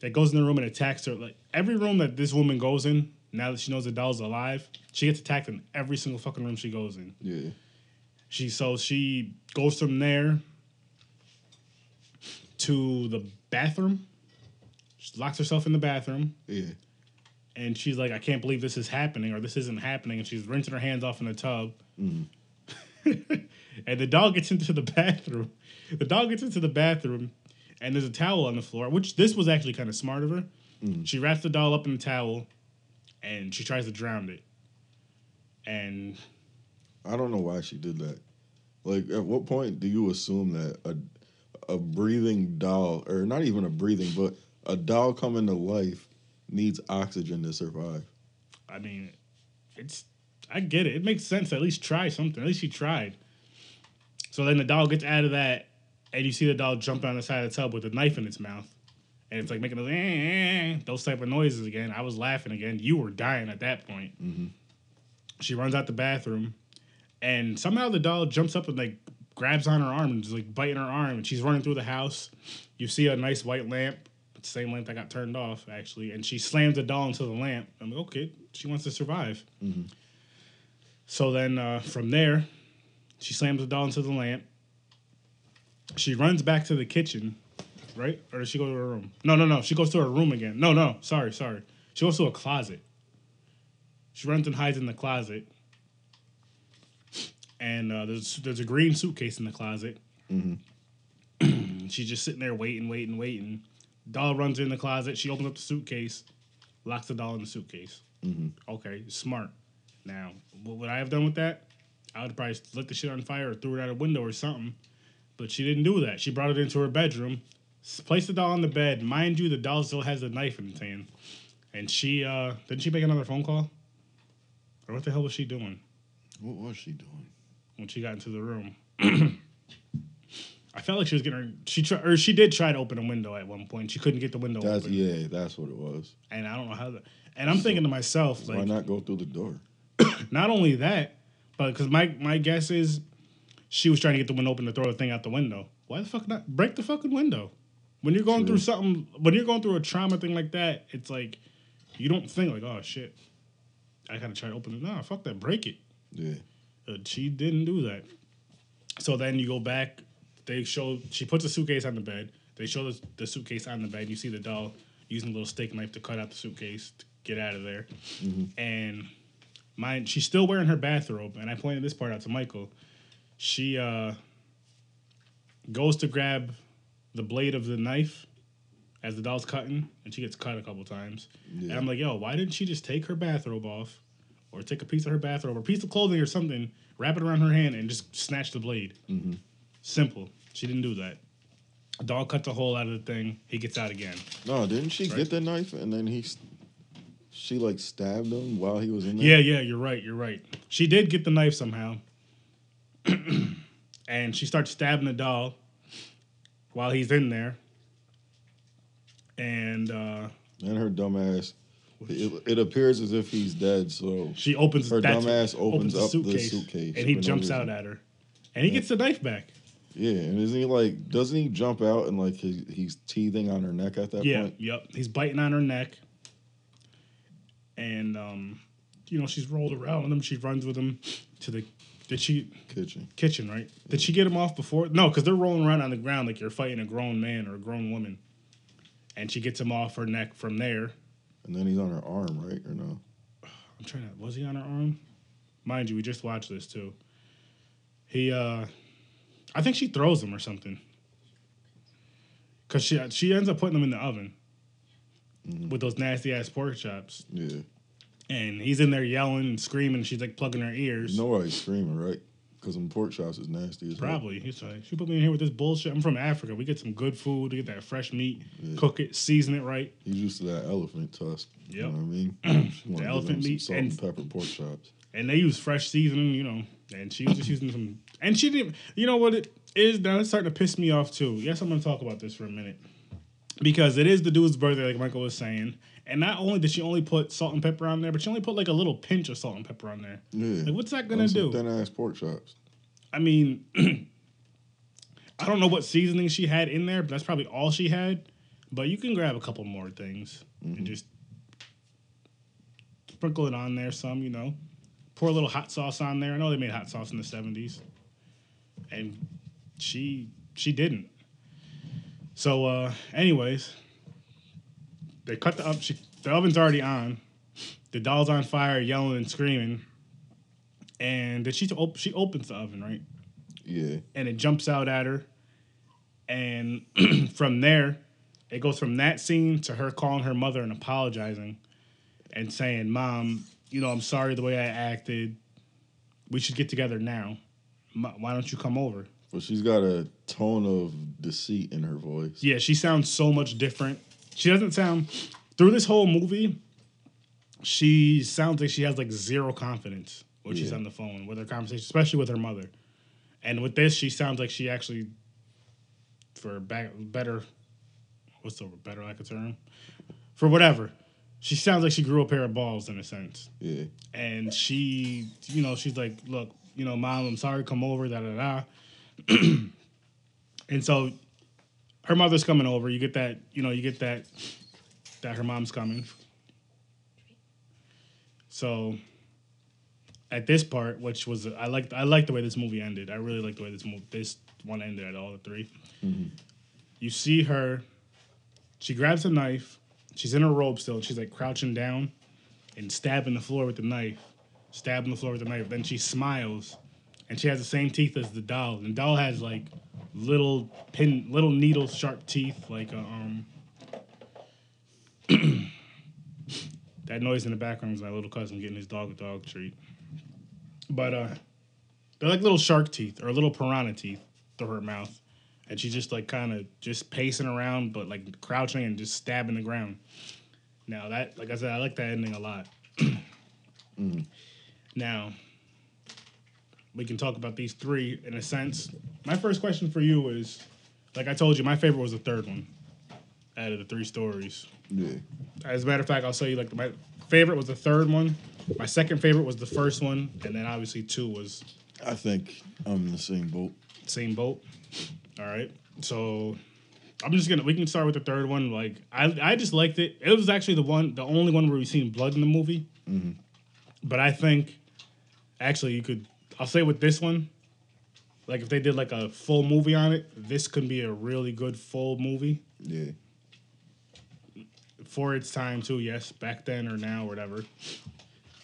it goes in the room and attacks her. Like every room that this woman goes in, now that she knows the doll's alive, she gets attacked in every single fucking room she goes in. Yeah. She so she goes from there to the bathroom. She locks herself in the bathroom Yeah. and she's like, I can't believe this is happening or this isn't happening. And she's rinsing her hands off in the tub. Mm. *laughs* and the dog gets into the bathroom. The dog gets into the bathroom and there's a towel on the floor, which this was actually kind of smart of her. Mm. She wraps the doll up in the towel and she tries to drown it. And I don't know why she did that. Like, at what point do you assume that a a breathing doll, or not even a breathing, but a doll coming to life needs oxygen to survive? I mean, it's I get it. It makes sense. At least try something. At least she tried. So then the doll gets out of that, and you see the doll jump on the side of the tub with a knife in its mouth, and it's like making those, eh, eh, eh, those type of noises again. I was laughing again. You were dying at that point. She runs out the bathroom, and somehow the doll jumps up and like grabs on her arm and just like biting her arm, and she's running through the house. You see a nice white lamp. It's the same lamp that got turned off actually, and she slams the doll into the lamp. I'm like, okay, she wants to survive. So then uh, from there, she slams the doll into the lamp. She runs back to the kitchen, right? Or does she go to her room? No, no, no. She goes to her room again. No, no. Sorry, sorry. She goes to a closet. She runs and hides in the closet. And uh, there's there's a green suitcase in the closet. Mm-hmm. *clears throat* She's just sitting there waiting, waiting, waiting. Doll runs in the closet. She opens up the suitcase, locks the doll in the suitcase. Mm-hmm. Okay, smart. Now, what would I have done with that? I would probably lit the shit on fire or threw it out a window or something. But she didn't do that. She brought it into her bedroom, placed the doll on the bed. Mind you, the doll still has the knife in its hand. And she, uh, didn't she make another phone call? Or what the hell was she doing What was she doing? when she got into the room? *clears throat* I felt like she was getting her, she tried, or she did try to open a window at one point. She couldn't get the window That's open. yeah, that's what it was. And I don't know how that, and I'm thinking to myself, like, Why not go through the door? *clears throat* Not only that, but because my my guess is she was trying to get the window open to throw the thing out the window. Why the fuck not break the fucking window? When you're going through something, when you're going through a trauma thing like that, it's like you don't think like, oh shit, I gotta try to open it. Nah, fuck that, break it. Yeah. Uh, she didn't do that. So then you go back. They show she puts a suitcase on the bed. They show the, the suitcase on the bed. You see the doll using a little steak knife to cut out the suitcase to get out of there. And mine, she's still wearing her bathrobe. And I pointed this part out to Michael. She uh, goes to grab the blade of the knife, as the doll's cutting, and she gets cut a couple times. Yeah. And I'm like, yo, why didn't she just take her bathrobe off, or take a piece of her bathrobe, or a piece of clothing or something, wrap it around her hand, and just snatch the blade? hmm Simple. She didn't do that. The dog cuts a hole out of the thing. He gets out again. No, didn't she Right. get the knife and then he, she like stabbed him while he was in there? Yeah, yeah, you're right. You're right. She did get the knife somehow, *clears throat* and she starts stabbing the doll while he's in there. And uh, And her dumbass. It, it appears as if he's dead, so she opens Her dumbass opens up the suitcase and he jumps out at her, and he gets the knife back. yeah. And isn't he like? Doesn't he jump out and like he, he's teething on her neck at that Yeah, point? yep. He's biting on her neck, and um, you know she's rolled around with him. She runs with him to the. Did she Kitchen. kitchen, right? Did she get him off before? No, because they're rolling around on the ground like you're fighting a grown man or a grown woman. And she gets him off her neck from there. And then he's on her arm, right? Or no? I'm trying to. Was he on her arm? Mind you, we just watched this too. He, uh, I think she throws him or something. Cause she she ends up putting him in the oven with those nasty ass pork chops, Yeah. And he's in there yelling and screaming. She's like plugging her ears. You know why he's screaming, right? Because them pork chops is nasty as hell. Probably. He's like, she put me in here with this bullshit. I'm from Africa. We get some good food. We get that fresh meat, Yeah. cook it, season it right. He's used to that elephant tusk. You know what I mean? *clears throat* Wanna elephant meat salt and- and pepper pork chops. And they use fresh seasoning, you know. And she was just using some. And she didn't. You know what it is now? It's starting to piss me off too. Yes, I'm going to talk about this for a minute. Because it is the dude's birthday, like Michael was saying. And not only did she only put salt and pepper on there, but she only put like a little pinch of salt and pepper on there. Yeah. Like, what's that to do? Thin ass pork chops. I mean, *clears throat* I don't know what seasoning she had in there, but that's probably all she had. But you can grab a couple more things and just sprinkle it on there some, you know. Pour a little hot sauce on there. I know they made hot sauce in the 70s. And she she didn't. So uh anyways, they cut the up she the oven's already on. The doll's on fire, yelling and screaming. And then she op- she opens the oven, right? Yeah. and it jumps out at her. And *clears throat* from there, it goes from that scene to her calling her mother and apologizing and saying, Mom, you know, I'm sorry the way I acted. We should get together now. Why don't you come over? But she's got a tone of deceit in her voice. Yeah, she sounds so much different. She doesn't sound, through this whole movie, she sounds like she has like zero confidence when she's on the phone with her conversation, especially with her mother. And with this, she sounds like she actually, for back, better, what's the better like a term? For whatever. She sounds like she grew a pair of balls in a sense. Yeah. And she, you know, she's like, look, you know, mom, I'm sorry, come over, da da da. *clears throat* and so her mother's coming over. You get that, you know, you get that, that her mom's coming. So at this part, which was I liked I liked the way this movie ended. I really liked the way this movie this one ended at all the 3 mm-hmm. You see her, she grabs a knife, she's in her robe still, she's like crouching down and stabbing the floor with the knife. Stabbing the floor with the knife. Then she smiles and she has the same teeth as the doll. And the doll has like little pin little needle sharp teeth, like a, um *clears throat* that noise in the background is my little cousin getting his dog a dog treat. But uh they're like little shark teeth or little piranha teeth through her mouth. And she's just like kind of just pacing around, but like crouching and just stabbing the ground. Now that, like I said, I like that ending a lot. *clears throat* Now, we can talk about these three in a sense. My first question for you is, like I told you, my favorite was the third one out of the three stories. Yeah. As a matter of fact, I'll say you like my favorite was the third one. My second favorite was the first one, and then obviously two was I think I'm in the same boat. same boat. All right, so I'm just gonna we can start with the third one. Like I I just liked it. It was actually the one, the only one where we seen blood in the movie. Mm-hmm. But I think actually you could. I'll say with this one, like if they did like a full movie on it, this could be a really good full movie Yeah. for its time too. Yes, back then or now, or whatever,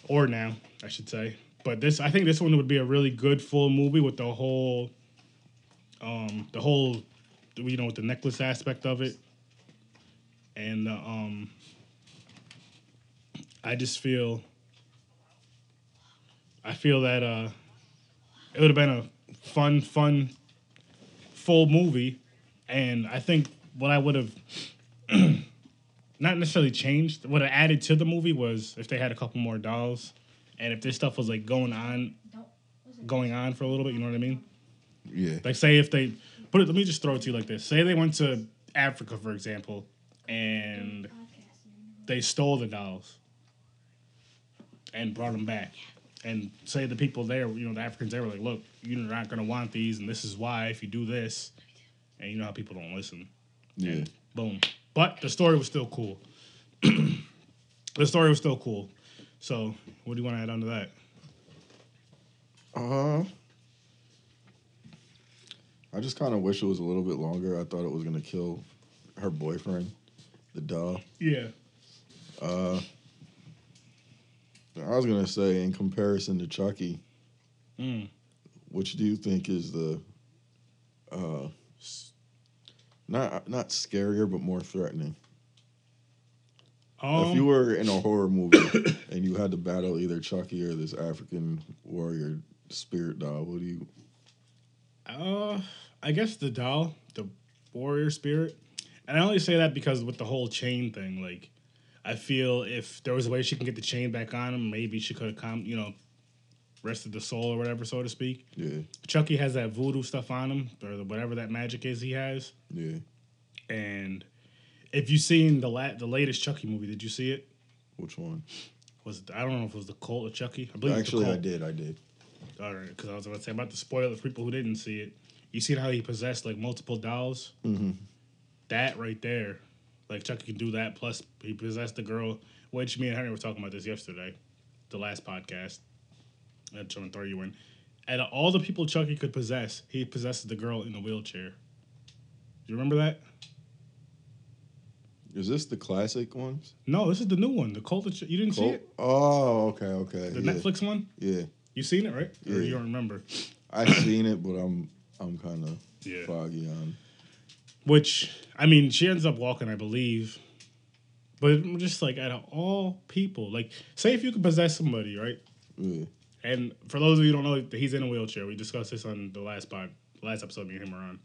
or now I should say. But this, I think this one would be a really good full movie with the whole, um, the whole, you know, with the necklace aspect of it. and uh, um, I just feel, I feel that uh, it would have been a fun, fun, full movie, and I think what I would have. *clears throat* Not necessarily changed. What I added to the movie was if they had a couple more dolls, and if this stuff was like going on, going on for a little bit. You know what I mean? Yeah. Like, say if they put it, let me just throw it to you like this. Say they went to Africa, for example, and they stole the dolls and brought them back. And say the people there, you know, the Africans there were like, look, you're not going to want these, and this is why if you do this. And you know how people don't listen. Yeah. Boom. But the story was still cool. *clears throat* the story was still cool. So, what do you want to add on to that? Uh, I just kind of wish it was a little bit longer. I thought it was gonna kill her boyfriend, the doll. Yeah. Uh, I was gonna say, in comparison to Chucky, Mm. which do you think is the, uh, not not scarier but more threatening? Um, if you were in a horror movie *coughs* and you had to battle either Chucky or this African warrior spirit doll, what do you? Uh, I guess the doll, the warrior spirit, and I only say that because with the whole chain thing, like, I feel if there was a way she can get the chain back on him, maybe she could have come, you know, rested the soul or whatever, so to speak. Yeah, Chucky has that voodoo stuff on him, or the, whatever that magic is he has, yeah. and if you've seen the la- the latest Chucky movie, did you see it? Which one? Was it, I don't know if it was the Cult of Chucky. I believe Actually, it I was the did. I did. All right, because I was about to say about to spoil for people who didn't see it. You seen how he possessed like multiple dolls? Mm-hmm. that right there, like Chucky can do that. Plus, he possessed the girl, which me and Henry were talking about this yesterday, the last podcast. I'm trying to throw you in. Out of all the people Chucky could possess, he possesses the girl in the wheelchair. Do you remember that? Is this the classic ones? No, this is the new one. The Cult of Ch- You didn't see it? Oh, okay, okay. The yeah, Netflix one? Yeah, You seen it, right? Or you don't remember? I've seen it, but I'm I'm kind of Yeah. foggy on. Which, I mean, she ends up walking, I believe. But I'm just like, out of all people, like, say if you could possess somebody, right? Yeah, And for those of you who don't know, he's in a wheelchair. We discussed this on the last pod, last episode me and him were on.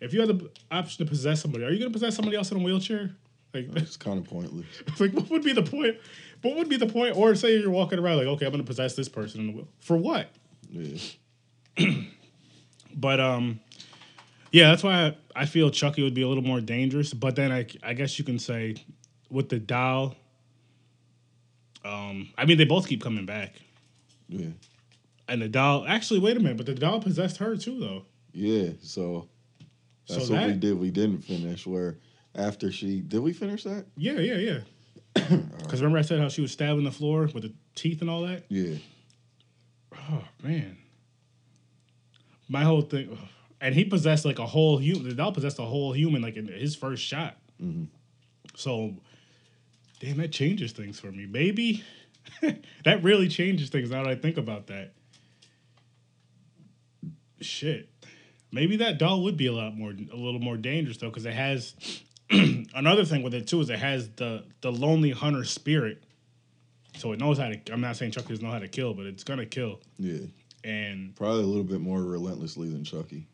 If you had the option to possess somebody, are you going to possess somebody else in a wheelchair? Like, it's kind of pointless. *laughs* like what would be the point? What would be the point? Or say you're walking around like, okay, I'm going to possess this person in the wheel. For what? Yeah, *clears throat* But um, yeah, that's why I, I feel Chucky would be a little more dangerous. But then I, I guess you can say with the doll, um, I mean they both keep coming back, yeah, and the doll actually wait a minute, but the doll possessed her too though. yeah. So that's So what we did. We didn't finish. Where after she did, we finish that? Yeah, yeah, yeah. *coughs* Because remember I said how she was stabbing the floor with the teeth and all that. Yeah, Oh man, my whole thing, ugh. And he possessed like a whole human. The doll possessed a whole human like in his first shot. Mhm. So, damn, that changes things for me. Maybe *laughs* that really changes things now that I think about that. Shit, maybe that doll would be a lot more, a little more dangerous though, because it has *clears throat* another thing with it too is it has the the lonely hunter spirit. So it knows how to. I'm not saying Chucky doesn't know how to kill, but it's gonna kill, yeah. and Probably a little bit more relentlessly than Chucky.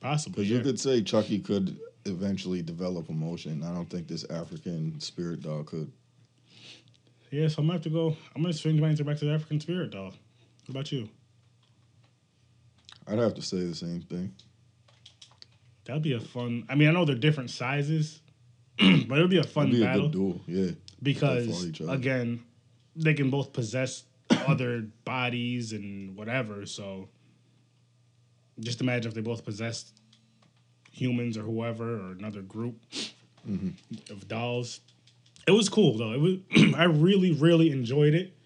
Possibly. Because Yeah. you could say Chucky could eventually develop emotion. I don't think this African spirit dog could. yeah, so I'm gonna have to go. I'm gonna swing my answer back to the African spirit dog. What about you? I'd have to say the same thing. That'd be a fun. I mean, I know they're different sizes, *clears throat* but it'd be a fun be battle a good duel. Yeah, because fight each other. again, they can both possess other bodies and whatever. So, just imagine if they both possessed humans or whoever or another group Mm-hmm. of dolls. It was cool though. It was. *clears throat* I really, really enjoyed it,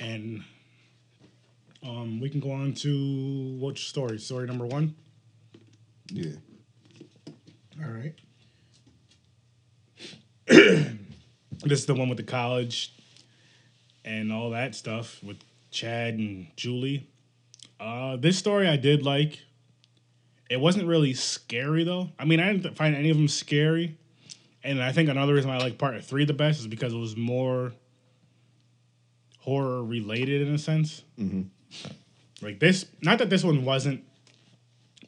and um, we can go on to which story? Story number one. yeah. All right. *clears throat* this is the one with the college and all that stuff with Chad and Julie. Uh, this story I did like. It wasn't really scary though. I mean, I didn't find any of them scary. And I think another reason why I like part three the best is because it was more horror related in a sense. hmm Like this, not that this one wasn't,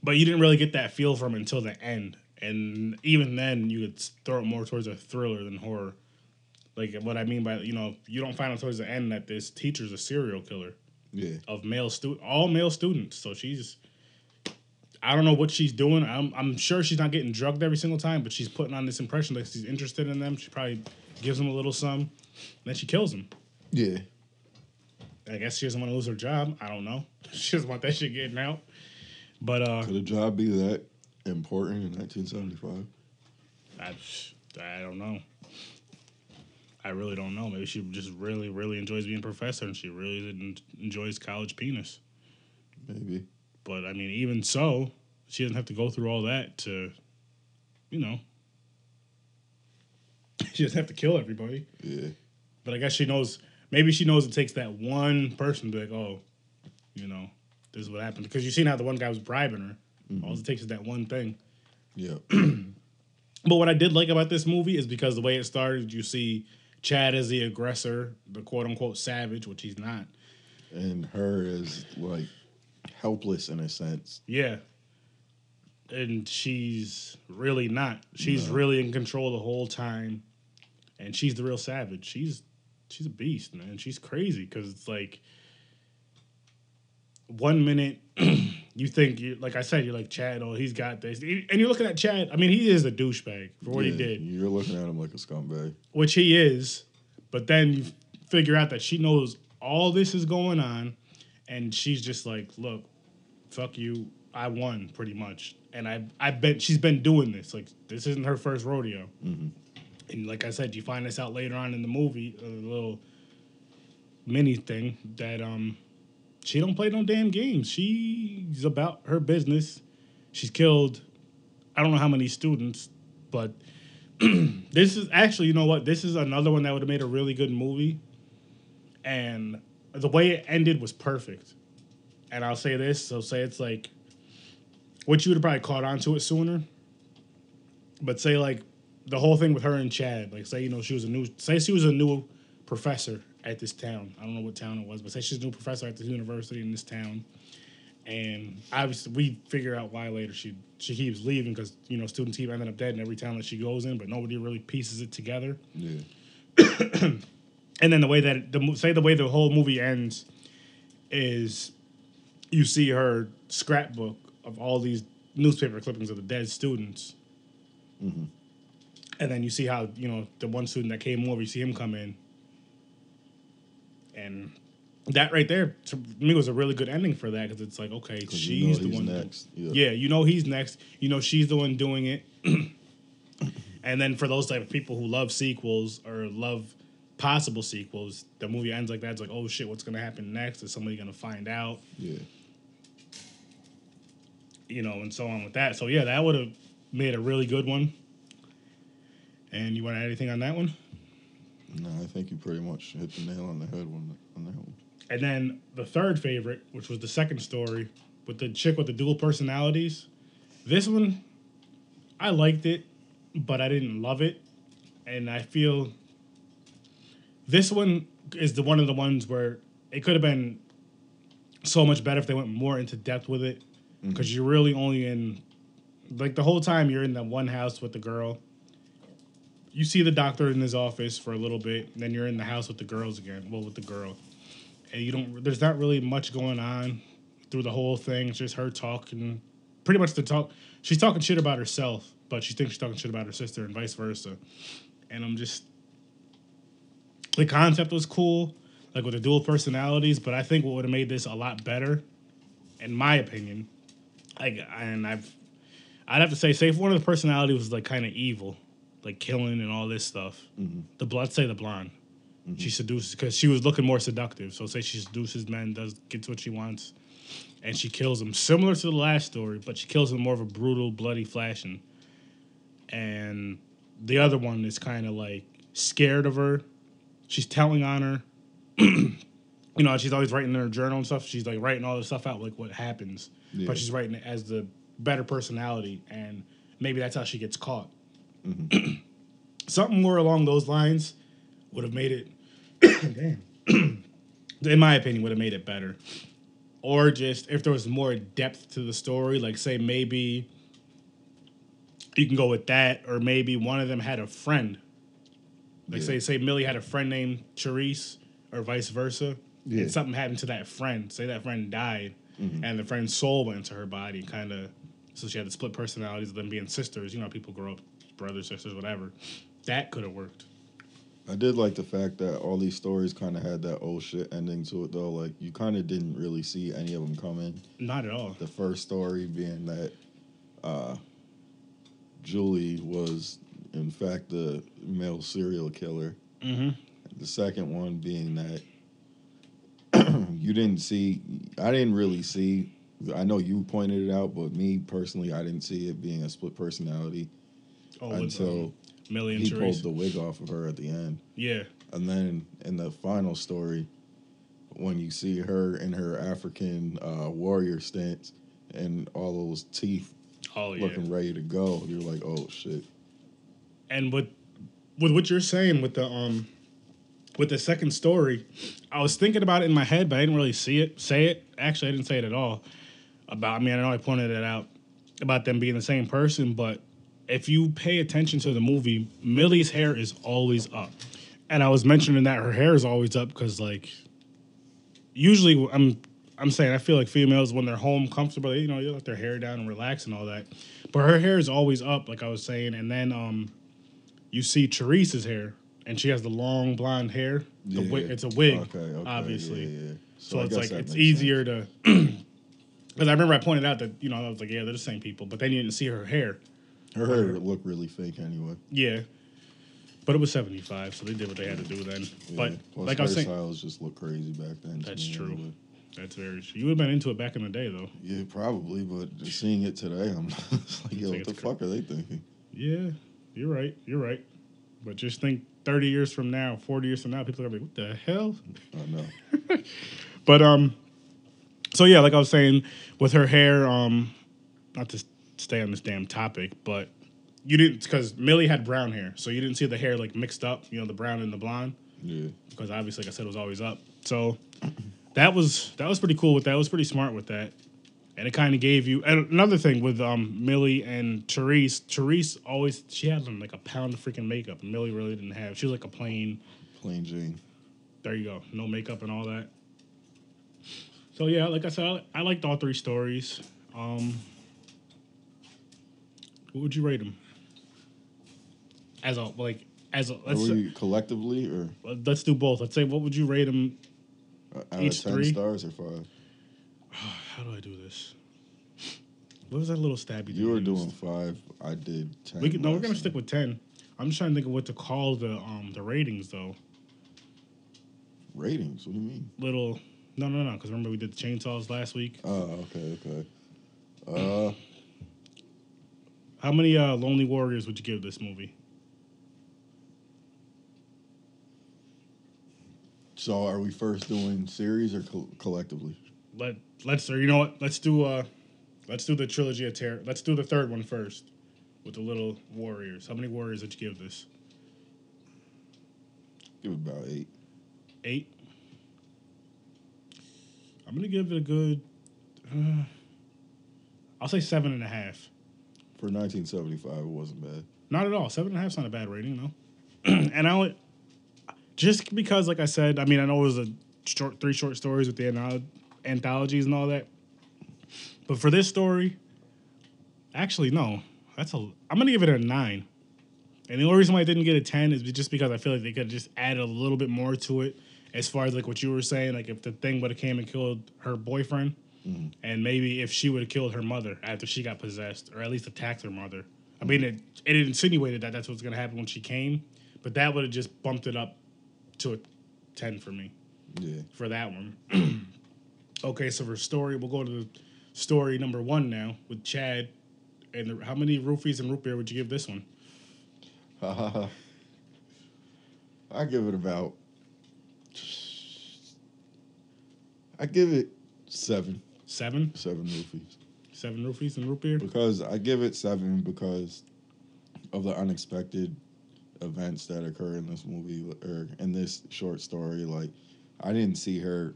but you didn't really get that feel from until the end. And even then, you would throw it more towards a thriller than horror. Like what I mean by you know, you don't find out towards the end that this teacher's a serial killer Yeah. of male student, all male students. So she's, I don't know what she's doing. I'm I'm sure she's not getting drugged every single time, but she's putting on this impression that she's interested in them. She probably gives them a little some, then she kills them. Yeah. I guess she doesn't want to lose her job. I don't know. *laughs* She doesn't want that shit getting out. But uh, Could a job be that important in 1975? I I don't know. I really don't know. Maybe she just really, really enjoys being a professor, and she really enjoys college penis. Maybe. But I mean, even so, she doesn't have to go through all that to, you know, *laughs* she doesn't have to kill everybody. Yeah. But I guess she knows. Maybe she knows it takes that one person to be like, oh, you know, this is what happened. Because you seen how the one guy was bribing her. Mm-hmm. All it takes is that one thing. Yeah. *clears throat* But what I did like about this movie is because the way it started, you see Chad as the aggressor, the quote unquote savage, which he's not. and her is like helpless in a sense. Yeah. And she's really not. She's No. really in control the whole time. And she's the real savage. She's she's a beast, man. She's crazy because it's like one minute *clears throat* you think you like I said, you're like Chad, oh he's got this. And you're looking at Chad. I mean, he is a douchebag for what he did. You're looking at him like a scumbag. which he is, but then you figure out that she knows all this is going on, and she's just like, "Look, fuck you, I won pretty much." And I, I bet she's been doing this. Like, this isn't her first rodeo. Mhm. And like I said, you find this out later on in the movie, a little mini thing that um, she don't play no damn games. She's about her business. She's killed, I don't know how many students, but *clears throat* this is actually, you know what? This is another one that would have made a really good movie. And the way it ended was perfect. And I'll say this, so say it's like which you would have probably caught on to it sooner. But say like the whole thing with her and Chad, like say, you know, she was a new say she was a new professor at this town. I don't know what town it was, but say she's a new professor at this university in this town. And obviously, we figure out why later she she keeps leaving because you know students keep ending up dead in every town that she goes in, but nobody really pieces it together. Yeah. *coughs* And then the way that the say the way the whole movie ends is you see her scrapbook of all these newspaper clippings of the dead students. Mhm. And then you see how, you know, the one student that came over, you see him come in. And that right there, to me, was a really good ending for that because it's like, okay, she's you know the one. next. Yeah. Yeah, you know he's next. You know she's the one doing it. *clears throat* and then for those type of people who love sequels or love possible sequels, the movie ends like that. It's like, oh shit, what's gonna happen next? Is somebody gonna find out? Yeah. You know, and so on with that. So yeah, that would have made a really good one. And you want to add anything on that one? No, I think you pretty much hit the nail on the head on, on that one. And then the third favorite, which was the second story with the chick with the dual personalities. This one, I liked it, but I didn't love it. And I feel this one is the one of the ones where it could have been so much better if they went more into depth with it. Mm-hmm. Because you're really only in, like, the whole time you're in that one house with the girl. You see the doctor in his office for a little bit, then you're in the house with the girls again. Well, with the girl and you don't there's not really much going on through the whole thing it's just her talking pretty much the talk she's talking shit about herself but she thinks she's talking shit about her sister and vice versa and i'm just the concept was cool like with the dual personalities but i think what would have made this a lot better in my opinion like and i've i'd have to say say if one of the personalities was like kind of evil like killing and all this stuff mm-hmm. the blood say the blonde mm-hmm. she seduces because she was looking more seductive. So say she seduces men, does gets what she wants, and she kills them. Similar to the last story, but she kills them more of a brutal, bloody fashion. And the other one is kind of like scared of her. She's telling on her. *clears throat* you know, she's always writing in her journal and stuff. She's like writing all this stuff out, like what happens. Yeah. But she's writing it as the better personality, and maybe that's how she gets caught. Mm-hmm. *clears throat* something more along those lines would have made it. *coughs* damn. *clears throat* in my opinion, would have made it better. Or just if there was more depth to the story, like say maybe you can go with that, or maybe one of them had a friend. Like Yeah. say say Millie had a friend named Charisse, or vice versa. Yeah. And something happened to that friend. Say that friend died, Mm-hmm. and the friend's soul went into her body, kind of. So she had the split personalities of them being sisters. You know, people grow up, brothers, sisters, whatever. That could have worked. I did like the fact that all these stories kind of had that old shit ending to it, though. Like you kind of didn't really see any of them coming. Not at all. The first story being that uh, Julie was, in fact, the male serial killer. Mm-hmm. The second one being that you didn't see, I didn't really see. I know you pointed it out, but me personally, I didn't see it being a split personality Oh, with, until um, Millie and he pulled the wig off of her at the end. yeah. And then in the final story, when you see her in her African uh, warrior stance and all those teeth Oh yeah. looking ready to go, you're like, oh shit. and with with what you're saying with the um with the second story, I was thinking about it in my head, but I didn't really see it. Say it. Actually, I didn't say it at all. About I mean, I know I pointed it out about them being the same person, but if you pay attention to the movie, Millie's hair is always up, and I was mentioning that her hair is always up because like usually I'm I'm saying I feel like females when they're home comfortable, you know, they let their hair down and relax and all that. But her hair is always up, like I was saying, and then um you see Teresa's hair, and she has the long blonde hair. The Yeah. wig, it's a wig, Okay, okay, obviously. yeah, yeah. So, I it's like it's easier sense. to. *clears throat* Because I remember I pointed out that you know I was like, yeah, they're the same people, but then you didn't see her hair. Her hair looked really fake anyway. Yeah, but it was seventy five, so they did what they had to do then. Yeah. But Plus like I was saying, hairstyles just look crazy back then. That's true. anyway. that's very true. You would have been into it back in the day, though. Yeah, probably, but just seeing it today, I'm *laughs* like, yo, what the fuck are they thinking? Yeah, you're right. You're right. But just think, thirty years from now, forty years from now, people are gonna be, what the hell? I know. *laughs* But um, so yeah, like I was saying, with her hair, um, not to stay on this damn topic, but you didn't because Millie had brown hair, so you didn't see the hair like mixed up, you know, the brown and the blonde, Yeah. because obviously, like I said, it was always up. So that was that was pretty cool with that. It was pretty smart with that, and it kind of gave you. And another thing with um Millie and Therese, Therese always she had like a pound of freaking makeup, and Millie really didn't have. She was like a plain Plain Jane. there you go. No makeup and all that. So yeah, like I said, I, I liked all three stories. Um, what would you rate them? As a like as a Are let's we collectively or let's do both. Let's say what would you rate them? uh, out Each of ten three? stars or five? How do I do this? What was that little stabby? You were doing five. I did ten. We could, no, we're gonna stick with ten. I'm just trying to think of what to call the um the ratings though. ratings. What do you mean? Little no no no because remember we did the chainsaws last week. Oh, okay, okay. Uh, How many uh, Lonely Warriors would you give this movie? so are we first doing series or co- collectively? Let let's or you know what? Let's do uh let's do the trilogy of terror. Let's do the third one first with the little warriors. How many warriors did you give this? Give it about eight. Eight. I'm gonna give it a good. Uh, I'll say seven and a half. For 1975, it wasn't bad. Not at all. Seven and a half's not a bad rating, no. *clears throat* and I only just because, like I said, I mean, I know it was a short, three short stories with the antholo- anthologies and all that. But for this story, actually, no. That's a. I'm gonna give it a nine. And the only reason why I didn't get a ten is just because I feel like they could have just added a little bit more to it, as far as like what you were saying. Like if the thing would have came and killed her boyfriend, mm-hmm. and maybe if she would have killed her mother after she got possessed, or at least attacked her mother. I mean, it, it insinuated that that's what's going to happen when she came, but that would have just bumped it up to a 10 for me Yeah. for that one. *clears throat* okay, so for story, we'll go to the story number one now with Chad. And the, how many roofies and root beer would you give this one? *laughs* I give it about. I give it seven, Seven? seven roofies. Seven roofies and root beer? Because I give it seven because of the unexpected events that occur in this movie or in this short story. Like, I didn't see her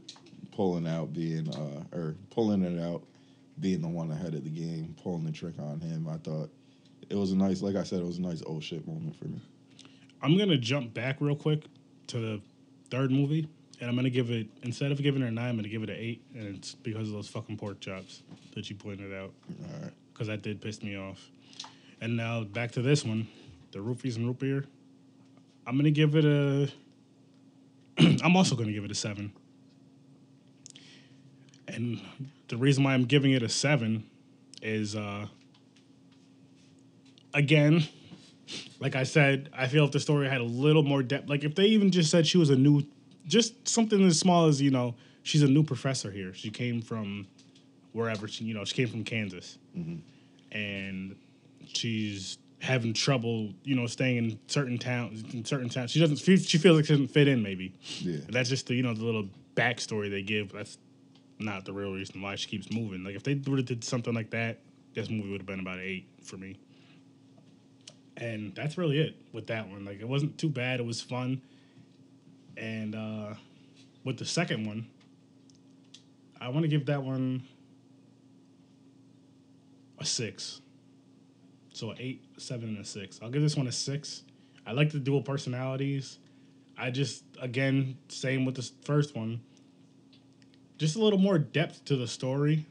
pulling out being uh or pulling it out being the one ahead of the game, pulling the trick on him. I thought it was a nice, like I said, it was a nice oh shit moment for me. I'm gonna jump back real quick to the third movie, and I'm gonna give it instead of giving it a nine, I'm gonna give it an eight, and it's because of those fucking pork chops that you pointed out, All right. because that did piss me off. And now back to this one, the roofies and root beer. I'm gonna give it a. *clears throat* I'm also gonna give it a seven. And the reason why I'm giving it a seven is, uh, again, like I said, I feel if the story had a little more depth, like if they even just said she was a new, just something as small as you know, she's a new professor here. She came from wherever she, you know, she came from Kansas, and she's having trouble, you know, staying in certain towns. In certain towns, she doesn't. She, she feels like she doesn't fit in. Maybe Yeah. that's just the you know the little backstory they give. That's not the real reason why she keeps moving. Like if they would have did something like that, this movie would have been about eight for me. And that's really it with that one. Like it wasn't too bad. It was fun. And uh with the second one, I want to give that one a six. So an eight, seven, and a six. I'll give this one a six. I like the dual personalities. I just again same with the first one. Just a little more depth to the story.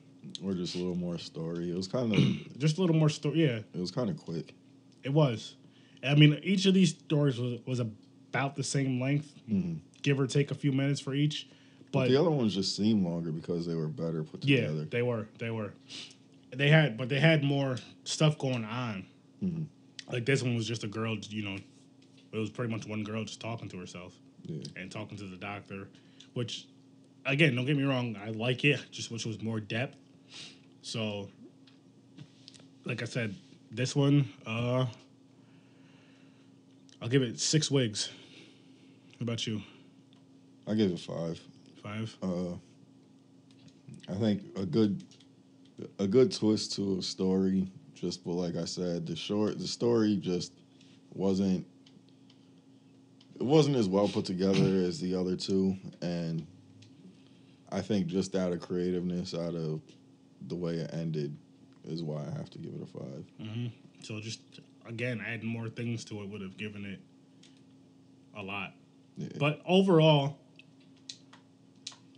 Or just a little more story. It was kind of, *clears throat* Just a little more story. Yeah, it was kind of quick. it was. I mean, each of these stories was was about the same length, Mhm. give or take a few minutes for each. But But the other ones just seemed longer because they were better put yeah, together. they were. They were. They had, but they had more stuff going on. Mhm. Like this one was just a girl. You know, it was pretty much one girl just talking to herself. Yeah. and talking to the doctor, which again, don't get me wrong, I like it, just wish it was more depth. So like I said, this one, uh I'll give it six wigs. How about you? I give it five. Five? Uh, I think a good a good twist to a story. Just but like I said, the short the story just wasn't it wasn't as well put together as the other two, and I think just out of creativeness, out of the way it ended, is why I have to give it a five. hmm So just again, adding more things to it would have given it a lot. Yeah. But overall,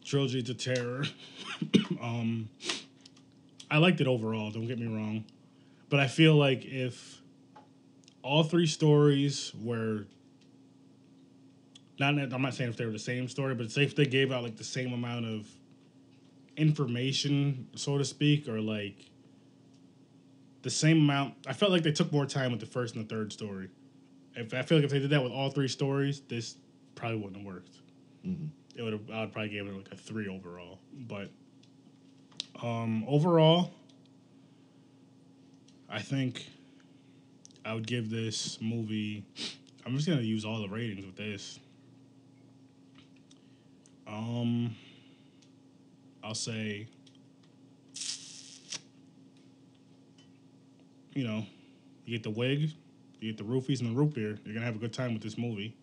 Trilogy of Terror. *coughs* um, I liked it overall. Don't get me wrong, but I feel like if all three stories were not, I'm not saying if they were the same story, but say if they gave out like the same amount of information, so to speak, or like the same amount. I felt like they took more time with the first and the third story. If I feel like if they did that with all three stories, this probably wouldn't have worked. Mhm. It would have. I would probably give it like a three overall. But um, overall, I think I would give this movie. I'm just gonna use all the ratings with this. Um, I'll say. You know, you get the wig, you get the roofies and the root beer. You're gonna have a good time with this movie.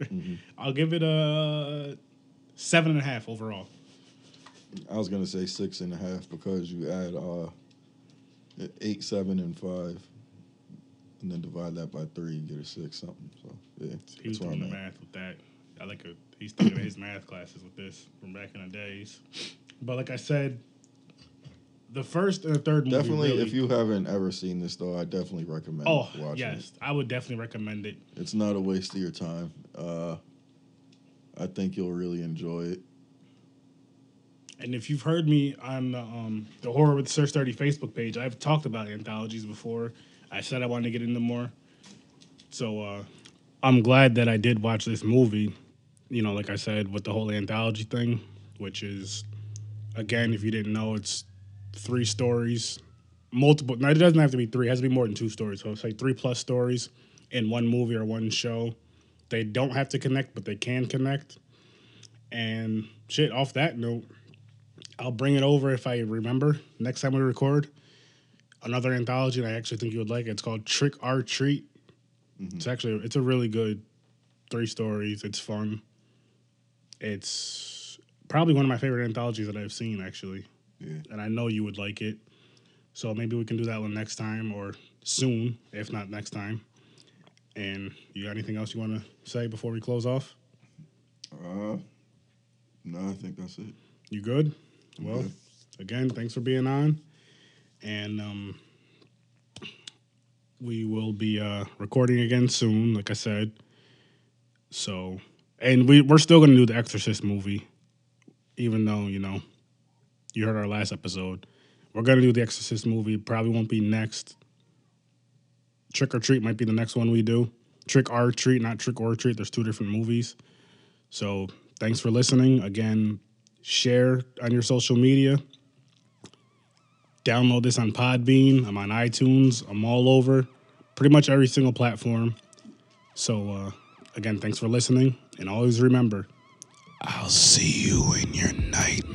Mhm. *laughs* I'll give it a seven and a half overall. I was gonna say six and a half because you add uh eight, seven, and five, and then divide that by three, you get a six something. So yeah, He was doing the math with that. I like a, he's thinking of his math classes with this from back in the days. But like I said, the first and the third movie Definitely, really- if you haven't ever seen this though, I definitely recommend oh watching yes, I would definitely recommend it. it. It's not a waste of your time. Uh, I think you'll really enjoy it. And if you've heard me on the, um, the Horror with Search 30 Facebook page, I've talked about anthologies before. I said I wanted to get into more. So uh, I'm glad that I did watch this movie. You know, like I said, with the whole anthology thing, which is, again, if you didn't know, it's three stories, multiple. Now, it doesn't have to be three, it has to be more than two stories. So it's like three plus stories in one movie or one show. They don't have to connect, but they can connect. And shit, off that note, I'll bring it over if I remember next time we record. Another anthology, and I actually think you would like it. It's called Trick or Treat. It's mm-hmm. actually it's a really good three stories. It's fun. It's probably one of my favorite anthologies that I've seen actually, Yeah. and I know you would like it. So maybe we can do that one next time or soon, if not next time. And you got anything else you want to say before we close off? Uh, no, I think that's it. You good? Well, again, thanks for being on, and um, we will be uh, recording again soon, like I said. So, and we we're still gonna do the Exorcist movie, even though you know you heard our last episode. We're gonna do the Exorcist movie. Probably won't be next. Trick or Treat might be the next one we do. Trick or Treat, not Trick or Treat. There's two different movies. So thanks for listening. Again, share on your social media. Download this on Podbean. I'm on iTunes. I'm all over, pretty much every single platform. So, uh, again, thanks for listening. And always remember, I'll see you in your nightmare.